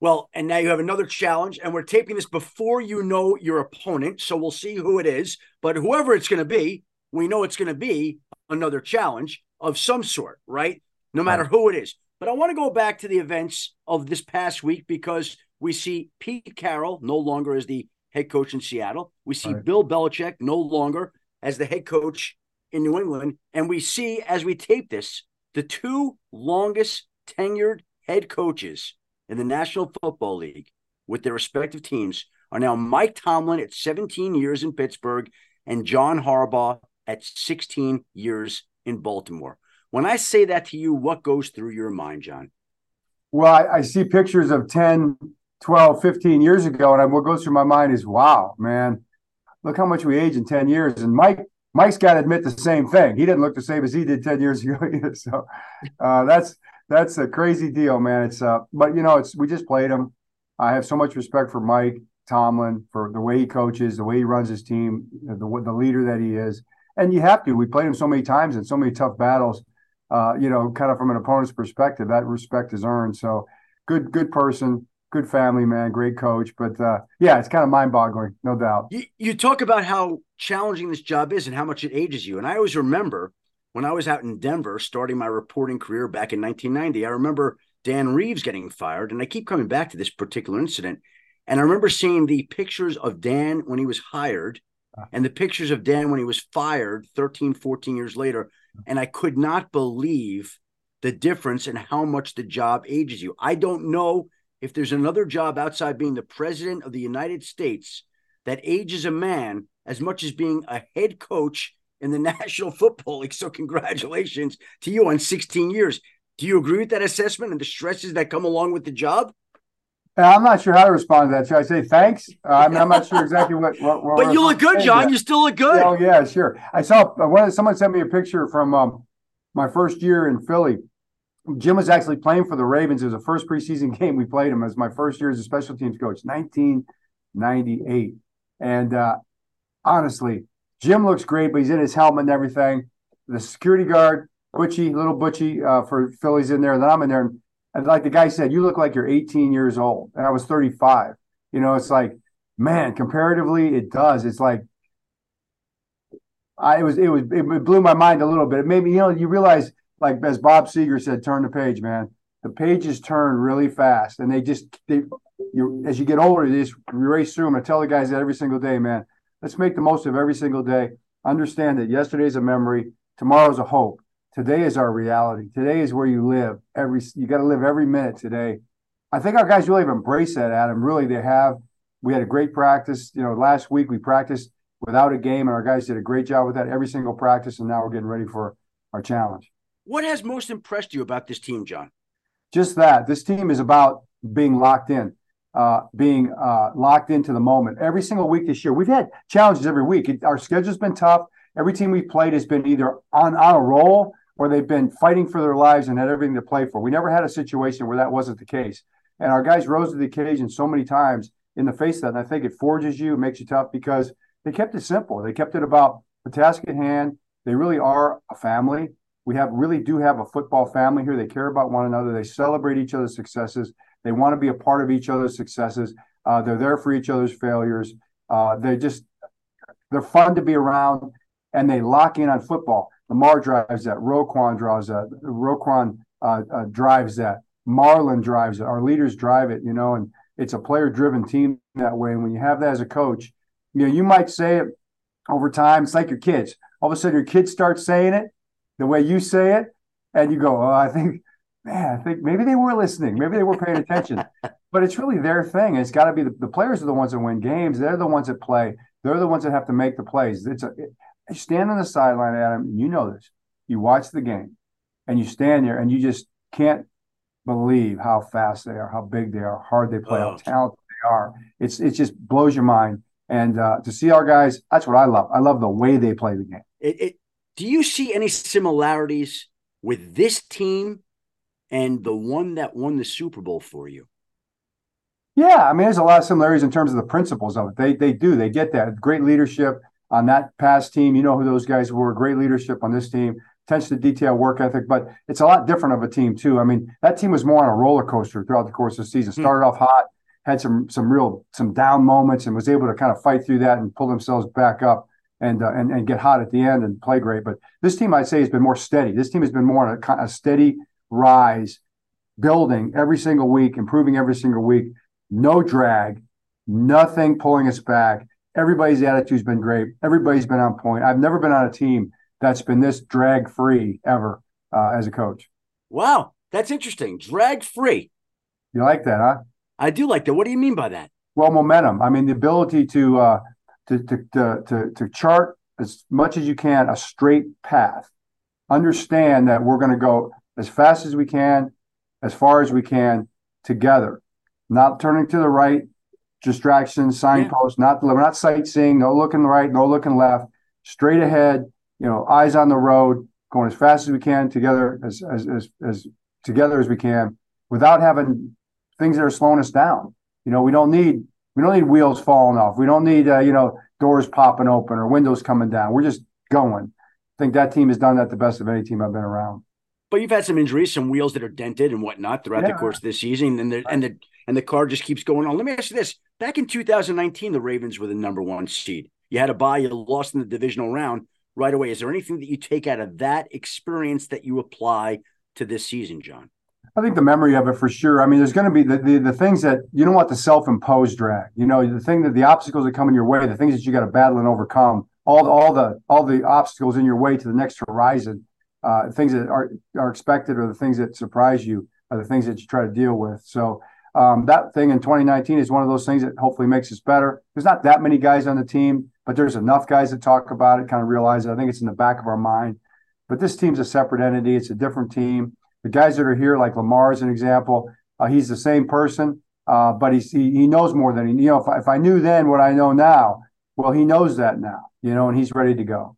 Well, and now you have another challenge, and we're taping this before you know your opponent, so we'll see who it is. But whoever it's going to be, we know it's going to be another challenge of some sort, right? No matter right. who it is. But I want to go back to the events of this past week because we see Pete Carroll no longer as the head coach in Seattle. We see right. Bill Belichick no longer as the head coach in New England. And we see, as we tape this, the two longest tenured head coaches in the National Football League with their respective teams are now Mike Tomlin at 17 years in Pittsburgh and John Harbaugh at 16 years in Baltimore. When I say that to you, what goes through your mind, John? Well, I, I see pictures of 10, 12, 15 years ago, and what goes through my mind is, wow, man, look how much we age in 10 years. And Mike, Mike's got to admit the same thing. He didn't look the same as he did 10 years ago. Either. so uh, that's that's a crazy deal, man. It's uh, but you know, it's we just played him. I have so much respect for Mike Tomlin for the way he coaches, the way he runs his team, the the leader that he is. And you have to. We played him so many times in so many tough battles. Uh, you know, kind of from an opponent's perspective, that respect is earned. So, good, good person, good family man, great coach. But uh, yeah, it's kind of mind boggling, no doubt. You, you talk about how challenging this job is and how much it ages you. And I always remember when I was out in Denver starting my reporting career back in 1990, I remember Dan Reeves getting fired. And I keep coming back to this particular incident. And I remember seeing the pictures of Dan when he was hired ah. and the pictures of Dan when he was fired 13, 14 years later. And I could not believe the difference in how much the job ages you. I don't know if there's another job outside being the president of the United States that ages a man as much as being a head coach in the National Football League. So, congratulations to you on 16 years. Do you agree with that assessment and the stresses that come along with the job? I'm not sure how to respond to that. Should I say thanks? Uh, I mean, I'm not sure exactly what. what, what but you look good, John. That. You still look good. Oh yeah, sure. I saw uh, one. Someone sent me a picture from um, my first year in Philly. Jim was actually playing for the Ravens. It was the first preseason game we played him as my first year as a special teams coach, 1998. And uh, honestly, Jim looks great, but he's in his helmet and everything. The security guard, Butchie, little Butchie uh, for Phillies in there. And then I'm in there. And, and like the guy said, you look like you're 18 years old. And I was 35. You know, it's like, man, comparatively, it does. It's like, I it was it was it blew my mind a little bit. It made me, you know, you realize, like as Bob Seger said, turn the page, man. The pages turn really fast, and they just they you as you get older, they just race through them. I tell the guys that every single day, man. Let's make the most of every single day. Understand that yesterday's a memory, tomorrow's a hope. Today is our reality. Today is where you live. Every you got to live every minute today. I think our guys really have embraced that, Adam. Really, they have. We had a great practice. You know, last week we practiced without a game, and our guys did a great job with that every single practice. And now we're getting ready for our challenge. What has most impressed you about this team, John? Just that this team is about being locked in uh, being uh, locked into the moment. Every single week this year, we've had challenges every week. It, our schedule's been tough. Every team we've played has been either on, on a roll or they've been fighting for their lives and had everything to play for. We never had a situation where that wasn't the case. And our guys rose to the occasion so many times in the face of that. And I think it forges you, makes you tough because they kept it simple. They kept it about the task at hand. They really are a family. We have really do have a football family here. They care about one another. They celebrate each other's successes. They want to be a part of each other's successes. Uh, they're there for each other's failures. Uh, they just they're fun to be around, and they lock in on football. Lamar drives that. Roquan drives that. Roquan uh, uh, drives that. Marlon drives it. Our leaders drive it. You know, and it's a player-driven team that way. And when you have that as a coach, you know, you might say it over time. It's like your kids. All of a sudden, your kids start saying it the way you say it, and you go, "Oh, I think man, I think maybe they were listening, maybe they were paying attention. but it's really their thing. It's got to be the, the, players are the ones that win games. They're the ones that play. They're the ones that have to make the plays. It's a it, stand on the sideline, Adam. You know this. You watch the game, and you stand there, and you just can't believe how fast they are, how big they are, how hard they play, oh. how talented they are. It's it just blows your mind. And uh, to see our guys, that's what I love. I love the way they play the game. It, it, do you see any similarities with this team and the one that won the Super Bowl for you? Yeah, I mean, there's a lot of similarities in terms of the principles of it. They they do they get that great leadership on that past team. You know who those guys were. Great leadership on this team. Attention to detail, work ethic, but it's a lot different of a team too. I mean, that team was more on a roller coaster throughout the course of the season. Hmm. Started off hot, had some some real some down moments, and was able to kind of fight through that and pull themselves back up and uh, and and get hot at the end and play great. But this team, I'd say, has been more steady. This team has been more on a, a steady rise, building every single week, improving every single week. No drag, nothing pulling us back. Everybody's attitude's been great. Everybody's been on point. I've never been on a team that's been this drag free ever uh, as a coach. Wow, that's interesting. Drag free. You like that, huh? I do like that. What do you mean by that? Well, momentum. I mean, the ability to uh, to, to to to to chart as much as you can a straight path. Understand that we're going to go as fast as we can, as far as we can together, not turning to the right, distractions, signposts, yeah. not we're not sightseeing, no looking right, no looking left, straight ahead, you know, eyes on the road, going as fast as we can together, as as as, as together as we can, without having things that are slowing us down. You know, we don't need we don't need wheels falling off. We don't need uh, you know doors popping open or windows coming down. We're just going. I think that team has done that the best of any team I've been around. But you've had some injuries, some wheels that are dented and whatnot throughout yeah. the course of this season, and the and the and the car just keeps going on. Let me ask you this: Back in 2019, the Ravens were the number one seed. You had a buy, you lost in the divisional round right away. Is there anything that you take out of that experience that you apply to this season, John? I think the memory of it for sure. I mean, there's going to be the, the, the things that you don't want the self-imposed drag. You know, the thing that the obstacles that come in your way, the things that you got to battle and overcome, all the, all the all the obstacles in your way to the next horizon, uh, things that are are expected or the things that surprise you are the things that you try to deal with. So um, that thing in 2019 is one of those things that hopefully makes us better. There's not that many guys on the team, but there's enough guys that talk about it, kind of realize it. I think it's in the back of our mind. But this team's a separate entity. It's a different team. The guys that are here, like Lamar, is an example, uh, he's the same person, uh, but he he knows more than he. You know, if I, if I knew then what I know now, well, he knows that now. You know, and he's ready to go.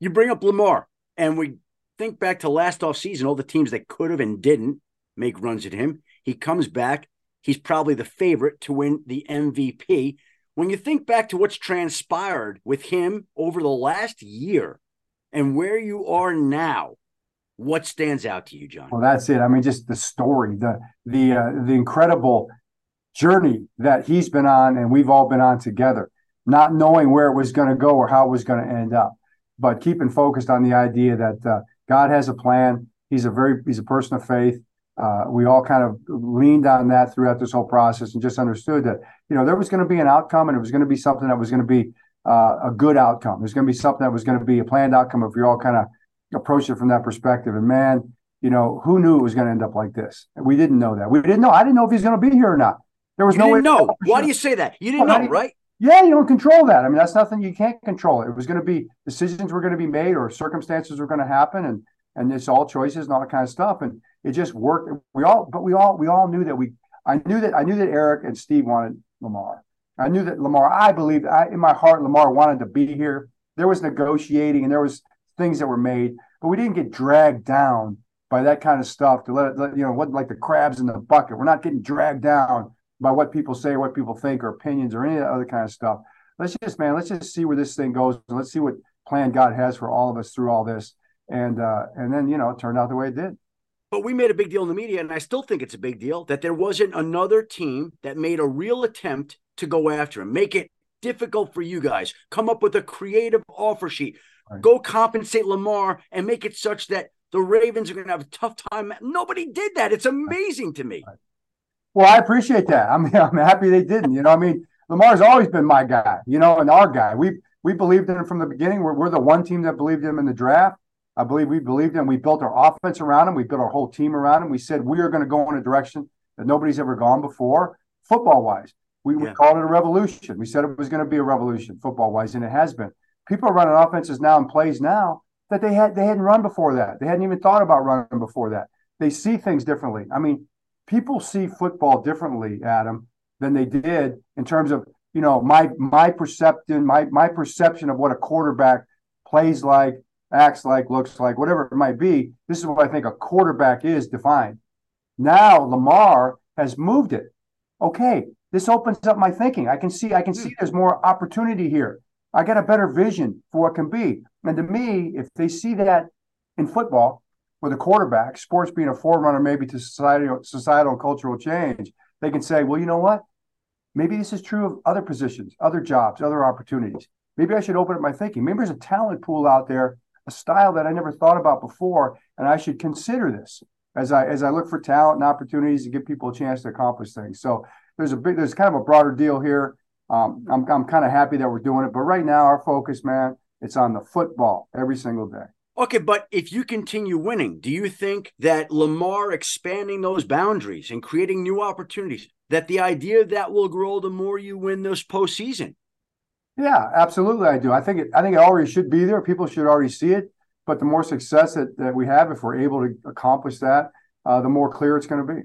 You bring up Lamar, and we think back to last offseason, all the teams that could have and didn't make runs at him. He comes back. He's probably the favorite to win the MVP. When you think back to what's transpired with him over the last year and where you are now, what stands out to you, John? Well, that's it. I mean, just the story, the the uh, the incredible journey that he's been on, and we've all been on together, not knowing where it was going to go or how it was going to end up, but keeping focused on the idea that uh, God has a plan. He's a very he's a person of faith. Uh, we all kind of leaned on that throughout this whole process and just understood that you know there was going to be an outcome and it was going to be something that was going to be uh, a good outcome. There's going to be something that was going to be a planned outcome if we all kind of approached it from that perspective. And man, you know, who knew it was going to end up like this? We didn't know that. We didn't know. I didn't know if he's going to be here or not. There was you no way. No. Why do you say that? You didn't know, right? Yeah, you don't control that. I mean, that's nothing you can't control. It was going to be decisions were going to be made or circumstances were going to happen, and and it's all choices and all that kind of stuff. And it just worked. We all, but we all, we all knew that we. I knew that I knew that Eric and Steve wanted Lamar. I knew that Lamar. I believed I, in my heart Lamar wanted to be here. There was negotiating and there was things that were made, but we didn't get dragged down by that kind of stuff to let let, you know, what like the crabs in the bucket. We're not getting dragged down by what people say, what people think, or opinions, or any other kind of stuff. Let's just, man, let's just see where this thing goes, and let's see what plan God has for all of us through all this. And uh, and then you know, it turned out the way it did. But we made a big deal in the media, and I still think it's a big deal that there wasn't another team that made a real attempt to go after him, make it difficult for you guys, come up with a creative offer sheet, right. go compensate Lamar, and make it such that the Ravens are going to have a tough time. Nobody did that. It's amazing to me. Right. Well, I appreciate that. I mean, I'm happy they didn't. You know, I mean, Lamar's always been my guy. You know, and our guy. We we believed in him from the beginning. We're, we're the one team that believed in him in the draft. I believe we believed in. We built our offense around him. We built our whole team around him. We said we are going to go in a direction that nobody's ever gone before, football wise. We, yeah. we called it a revolution. We said it was going to be a revolution, football wise, and it has been. People are running offenses now and plays now that they had they hadn't run before that. They hadn't even thought about running before that. They see things differently. I mean, people see football differently, Adam, than they did in terms of you know my my perception my my perception of what a quarterback plays like acts like, looks like, whatever it might be. This is what I think a quarterback is defined. Now Lamar has moved it. Okay, this opens up my thinking. I can see, I can see hmm. there's more opportunity here. I got a better vision for what can be. And to me, if they see that in football with a quarterback, sports being a forerunner maybe to societal, societal cultural change, they can say, well, you know what? Maybe this is true of other positions, other jobs, other opportunities. Maybe I should open up my thinking. Maybe there's a talent pool out there a style that I never thought about before, and I should consider this as I as I look for talent and opportunities to give people a chance to accomplish things. So there's a big there's kind of a broader deal here. Um, I'm I'm kind of happy that we're doing it, but right now our focus, man, it's on the football every single day. Okay, but if you continue winning, do you think that Lamar expanding those boundaries and creating new opportunities, that the idea that will grow the more you win this postseason? Yeah, absolutely. I do. I think it. I think it already should be there. People should already see it. But the more success that, that we have, if we're able to accomplish that, uh, the more clear it's going to be.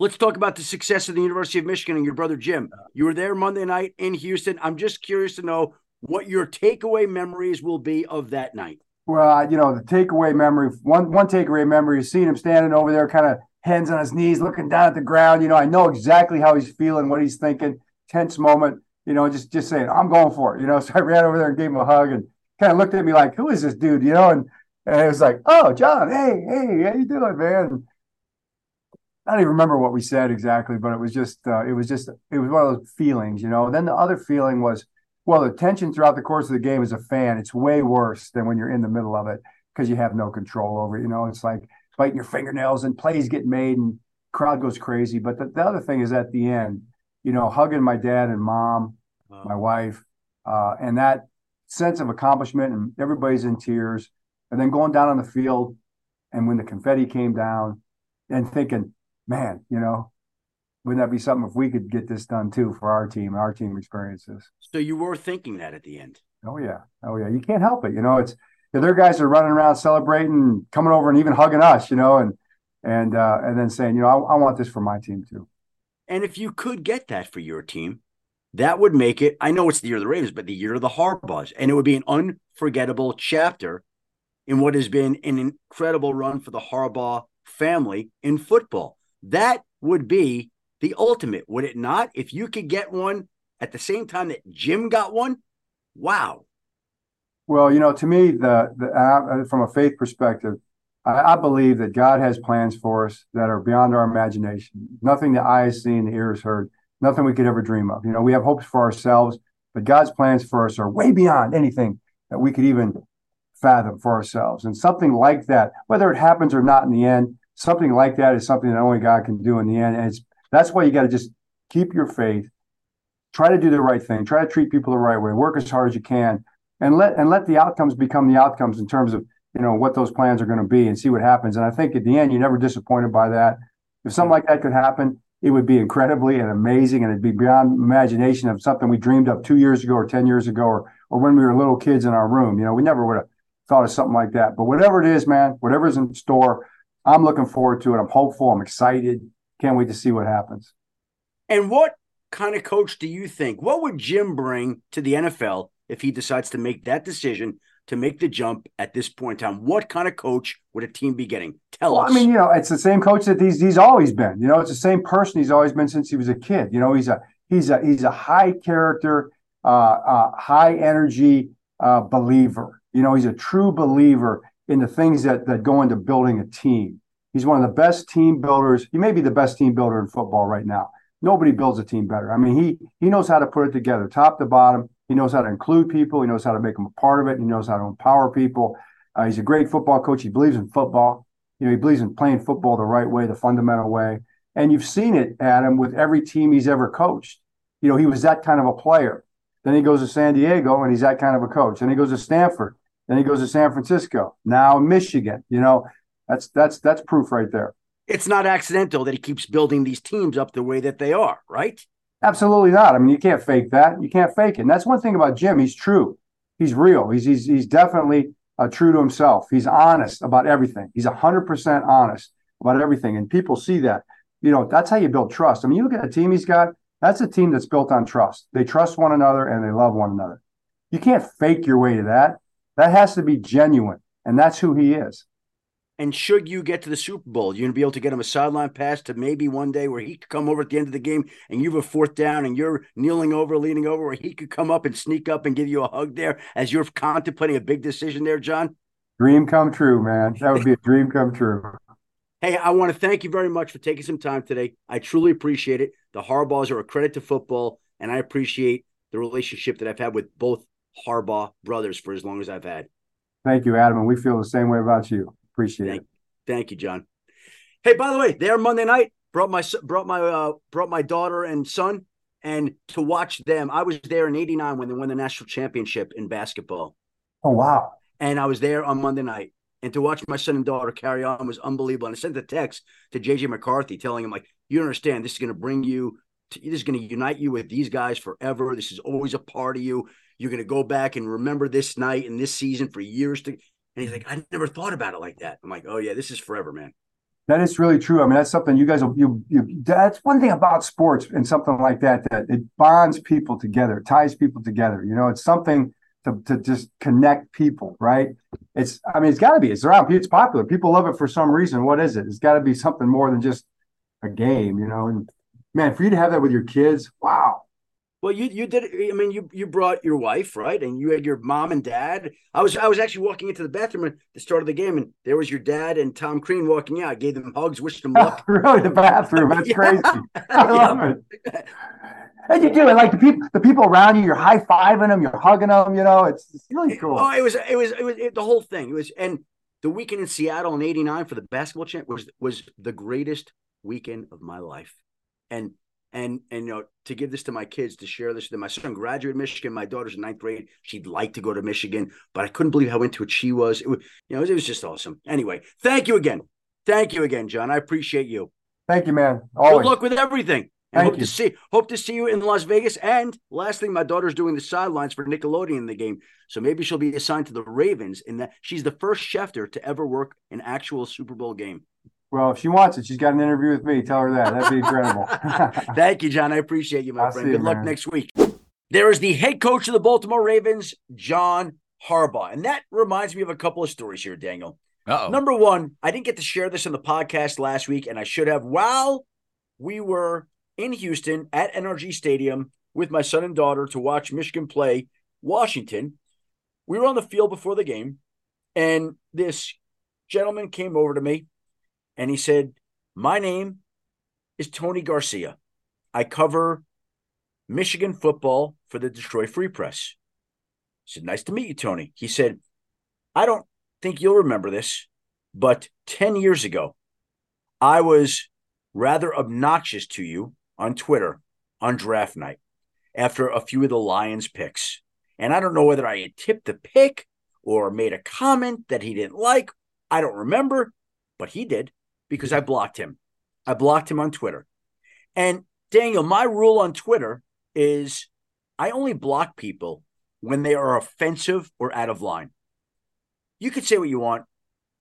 Let's talk about the success of the University of Michigan and your brother Jim. You were there Monday night in Houston. I'm just curious to know what your takeaway memories will be of that night. Well, you know, the takeaway memory one one takeaway memory is seeing him standing over there, kind of hands on his knees, looking down at the ground. You know, I know exactly how he's feeling, what he's thinking. Tense moment, you know, just just saying, I'm going for it. You know, so I ran over there and gave him a hug and kind of looked at me like, who is this dude? You know, and, and it was like, oh, John, hey, hey, how you doing, man? I don't even remember what we said exactly, but it was just, uh, it was just, it was one of those feelings, you know. Then the other feeling was, well, the tension throughout the course of the game as a fan, it's way worse than when you're in the middle of it because you have no control over it. You know, it's like biting your fingernails and plays get made and crowd goes crazy. But the, the other thing is at the end, you know, hugging my dad and mom, my wife, uh, and that sense of accomplishment and everybody's in tears. And then going down on the field and when the confetti came down and thinking, man, you know, wouldn't that be something if we could get this done too for our team, our team experiences? So you were thinking that at the end. Oh yeah. Oh yeah. You can't help it. You know, it's their guys are running around celebrating, coming over and even hugging us, you know, and and uh, and then saying, you know, I, I want this for my team too. And if you could get that for your team, that would make it. I know it's the year of the Ravens, but the year of the Harbaughs, and it would be an unforgettable chapter in what has been an incredible run for the Harbaugh family in football. That would be the ultimate, would it not? If you could get one at the same time that Jim got one, wow. Well, you know, to me, the, the uh, from a faith perspective, I, I, believe that God has plans for us that are beyond our imagination. Nothing the eye has seen, the ear has heard, nothing we could ever dream of. You know, we have hopes for ourselves, but God's plans for us are way beyond anything that we could even fathom for ourselves. And something like that, whether it happens or not in the end, something like that is something that only God can do in the end. And it's that's why you got to just keep your faith, try to do the right thing, try to treat people the right way, work as hard as you can, and let and let the outcomes become the outcomes in terms of you know what those plans are going to be and see what happens. And I think at the end, you're never disappointed by that. If something like that could happen, it would be incredibly and amazing, and it'd be beyond imagination of something we dreamed of two years ago or ten years ago, or or when we were little kids in our room. You know, we never would have thought of something like that. But whatever it is, man, whatever's in store, I'm looking forward to it. I'm hopeful. I'm excited. Can't wait to see what happens. And what kind of coach do you think? What would Jim bring to the NFL if he decides to make that decision to make the jump at this point in time? What kind of coach would a team be getting? Tell well, us. I mean, you know, it's the same coach that he's he's always been. You know, it's the same person he's always been since he was a kid. You know, he's a he's a he's a high character, uh, uh, high energy uh, believer. You know, he's a true believer in the things that that go into building a team. He's one of the best team builders. He may be the best team builder in football right now. Nobody builds a team better. I mean, he he knows how to put it together, top to bottom. He knows how to include people. He knows how to make them a part of it. He knows how to empower people. Uh, he's a great football coach. He believes in football. You know, he believes in playing football the right way, the fundamental way. And you've seen it, Adam, with every team he's ever coached. You know, he was that kind of a player. Then he goes to San Diego and he's that kind of a coach. Then he goes to Stanford. Then he goes to San Francisco. Now Michigan. You know, that's that's that's proof right there. It's not accidental that he keeps building these teams up the way that they are, right? Absolutely not. I mean, you can't fake that. You can't fake it. And that's one thing about Jim. He's true. He's real. He's he's he's definitely uh, true to himself. He's honest about everything. He's hundred percent honest about everything, and people see that. You know, that's how you build trust. I mean, you look at the team he's got. That's a team that's built on trust. They trust one another and they love one another. You can't fake your way to that. That has to be genuine, and that's who he is. And should you get to the Super Bowl, you're going to be able to get him a sideline pass to maybe one day where he could come over at the end of the game and you have a fourth down and you're kneeling over, leaning over, where he could come up and sneak up and give you a hug there as you're contemplating a big decision there, John? Dream come true, man. That would be a dream come true. Hey, I want to thank you very much for taking some time today. I truly appreciate it. The Harbaughs are a credit to football, and I appreciate the relationship that I've had with both Harbaugh brothers for as long as I've had. Thank you, Adam. And we feel the same way about you. Appreciate thank, it. Thank you, John. Hey, by the way, there Monday night brought my brought my uh, brought my daughter and son and to watch them. I was there in '89 when they won the national championship in basketball. Oh wow! And I was there on Monday night, and to watch my son and daughter carry on was unbelievable. And I sent a text to JJ McCarthy telling him like, "You understand? This is going to bring you. To, this is going to unite you with these guys forever. This is always a part of you. You're going to go back and remember this night and this season for years to." And he's like, I never thought about it like that. I'm like, oh yeah, this is forever, man. That is really true. I mean, that's something you guys you you. That's one thing about sports and something like that that it bonds people together, ties people together. You know, it's something to, to just connect people, right? It's I mean, it's got to be. It's around. It's popular. People love it for some reason. What is it? It's got to be something more than just a game, you know. And man, for you to have that with your kids, wow. Well, you you did. I mean, you you brought your wife, right? And you had your mom and dad. I was I was actually walking into the bathroom at the start of the game, and there was your dad and Tom Crean walking out. I gave them hugs, wished them luck. really, the bathroom? That's yeah. crazy. I love it. And you do it like the people, the people around you. You're high fiving them, you're hugging them. You know, it's, it's really cool. Oh, it was, it was, it was it, the whole thing. It was, and the weekend in Seattle in '89 for the basketball champ was was the greatest weekend of my life. And and and you know to give this to my kids to share this with them. My son graduated Michigan. My daughter's in ninth grade. She'd like to go to Michigan, but I couldn't believe how into it she was. It was you know it was just awesome. Anyway, thank you again. Thank you again, John. I appreciate you. Thank you, man. Always. Good luck with everything. And Thank hope you. to see hope to see you in Las Vegas. And last thing, my daughter's doing the sidelines for Nickelodeon in the game, so maybe she'll be assigned to the Ravens. In that she's the first Schefter to ever work an actual Super Bowl game. Well, if she wants it, she's got an interview with me. Tell her that. That'd be incredible. Thank you, John. I appreciate you, my I'll friend. Good luck next week. There is the head coach of the Baltimore Ravens, John Harbaugh. And that reminds me of a couple of stories here, Daniel. Uh-oh. Number one, I didn't get to share this in the podcast last week, and I should have. While we were in Houston at NRG Stadium with my son and daughter to watch Michigan play Washington, we were on the field before the game, and this gentleman came over to me and he said, My name is Tony Garcia. I cover Michigan football for the Detroit Free Press. I said, Nice to meet you, Tony. He said, I don't think you'll remember this, but 10 years ago, I was rather obnoxious to you on Twitter on draft night after a few of the Lions picks. And I don't know whether I had tipped the pick or made a comment that he didn't like. I don't remember, but he did because I blocked him. I blocked him on Twitter. And Daniel, my rule on Twitter is I only block people when they are offensive or out of line. You can say what you want.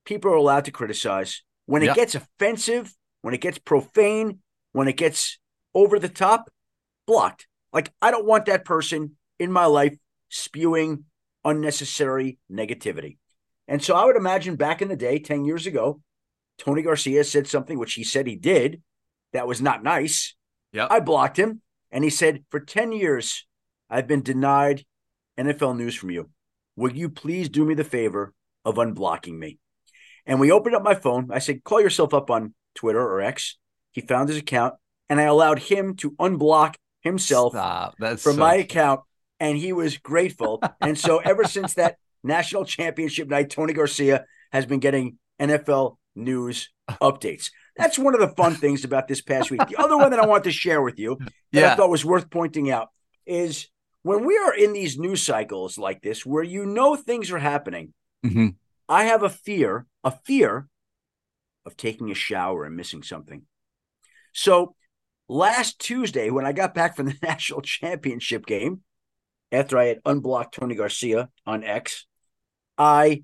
People are allowed to criticize. When it gets offensive, when it gets profane, when it gets over the top, blocked. Like I don't want that person in my life spewing unnecessary negativity. And so I would imagine back in the day, 10 years ago, Tony Garcia said something which he said he did that was not nice. Yeah. I blocked him and he said, For 10 years, I've been denied NFL news from you. Will you please do me the favor of unblocking me? And we opened up my phone. I said, Call yourself up on Twitter or X. He found his account and I allowed him to unblock himself from so my account. And he was grateful. and so ever since that national championship night, Tony Garcia has been getting NFL news updates. That's one of the fun things about this past week. The other one that I want to share with you that yeah. I thought was worth pointing out is when we are in these news cycles like this, where you know things are happening, mm-hmm. I have a fear, a fear of taking a shower and missing something. So last Tuesday, when I got back from the national championship game, after I had unblocked Tony Garcia on X, I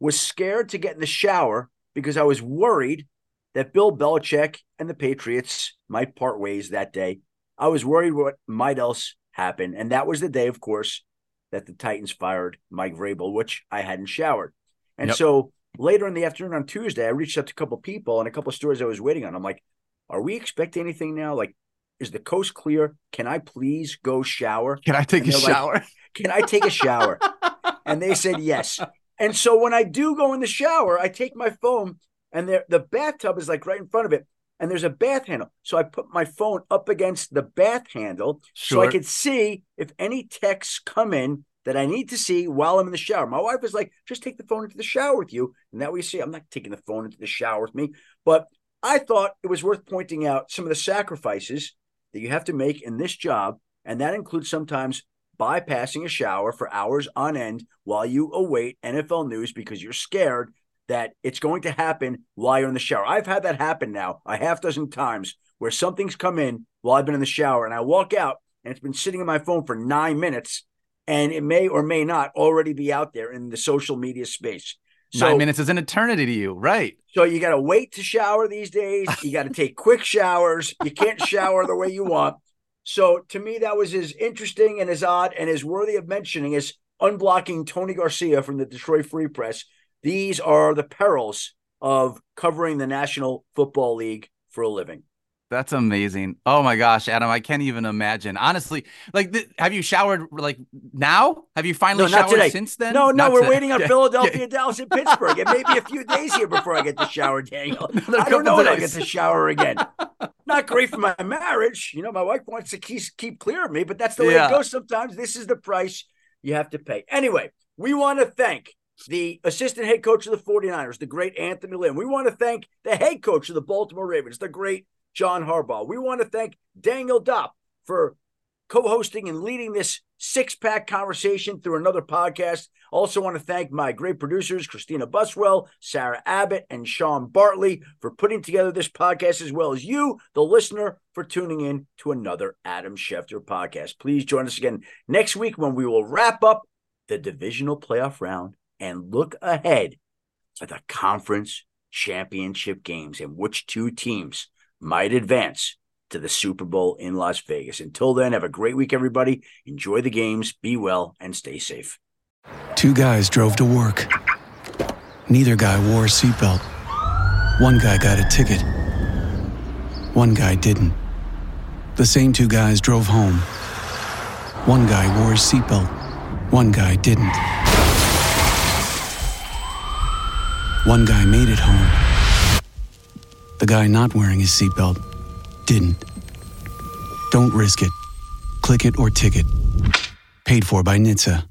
was scared to get in the shower because I was worried that Bill Belichick and the Patriots might part ways that day. I was worried what might else happen. And that was the day, of course, that the Titans fired Mike Vrabel, which I hadn't showered. And yep. so later in the afternoon on Tuesday, I reached out to a couple people and a couple of stores I was waiting on. I'm like, are we expecting anything now? Like, is the coast clear? Can I please go shower? Can I take a shower? Like, Can I take a shower? and they said yes. And so when I do go in the shower, I take my phone and there the bathtub is like right in front of it. And there's a bath handle. So I put my phone up against the bath handle sure. so I could see if any texts come in that I need to see while I'm in the shower. My wife is like, just take the phone into the shower with you. And that way you see, I'm not taking the phone into the shower with me. But I thought it was worth pointing out some of the sacrifices that you have to make in this job. And that includes sometimes bypassing a shower for hours on end while you await NFL news because you're scared that it's going to happen while you're in the shower. I've had that happen now a half dozen times where something's come in while I've been in the shower and I walk out and it's been sitting on my phone for nine minutes and it may or may not already be out there in the social media space. So, Nine minutes is an eternity to you, right? So you got to wait to shower these days. You got to take quick showers. You can't shower the way you want. So to me, that was as interesting and as odd and as worthy of mentioning as unblocking Tony Garcia from the Detroit Free Press. These are the perils of covering the National Football League for a living. That's amazing. Oh my gosh, Adam, I can't even imagine. Honestly, like, th- have you showered like now? Have you finally No, showered today. since then? No, no, Not we're waiting on Philadelphia, Dallas, and Pittsburgh. It may be a few days here before I get to shower, Daniel. I don't know when I'll get to shower again. Not great for my marriage. You know, my wife wants to keep, keep clear of me, but that's the way Yeah. it goes sometimes. This is the price you have to pay. Anyway, we want to thank the assistant head coach of the 49ers, the great Anthony Lynn. We want to thank the head coach of the Baltimore Ravens, the great John Harbaugh. We want to thank Daniel Dopp for co-hosting and leading this six-pack conversation through another podcast. Also want to thank my great producers, Christina Buswell, Sarah Abbott, and Sean Bartley for putting together this podcast, as well as you, the listener, for tuning in to another Adam Schefter podcast. Please join us again next week when we will wrap up the divisional playoff round and look ahead to the conference championship games and which two teams might advance to the Super Bowl in Las Vegas. Until then, have a great week, everybody. Enjoy the games, be well, and stay safe. Two guys drove to work. Neither guy wore a seatbelt. One guy got a ticket. One guy didn't. The same two guys drove home. One guy wore his seatbelt. One guy didn't. One guy made it home. The guy not wearing his seatbelt didn't. Don't risk it. Click it or ticket. Paid for by NHTSA.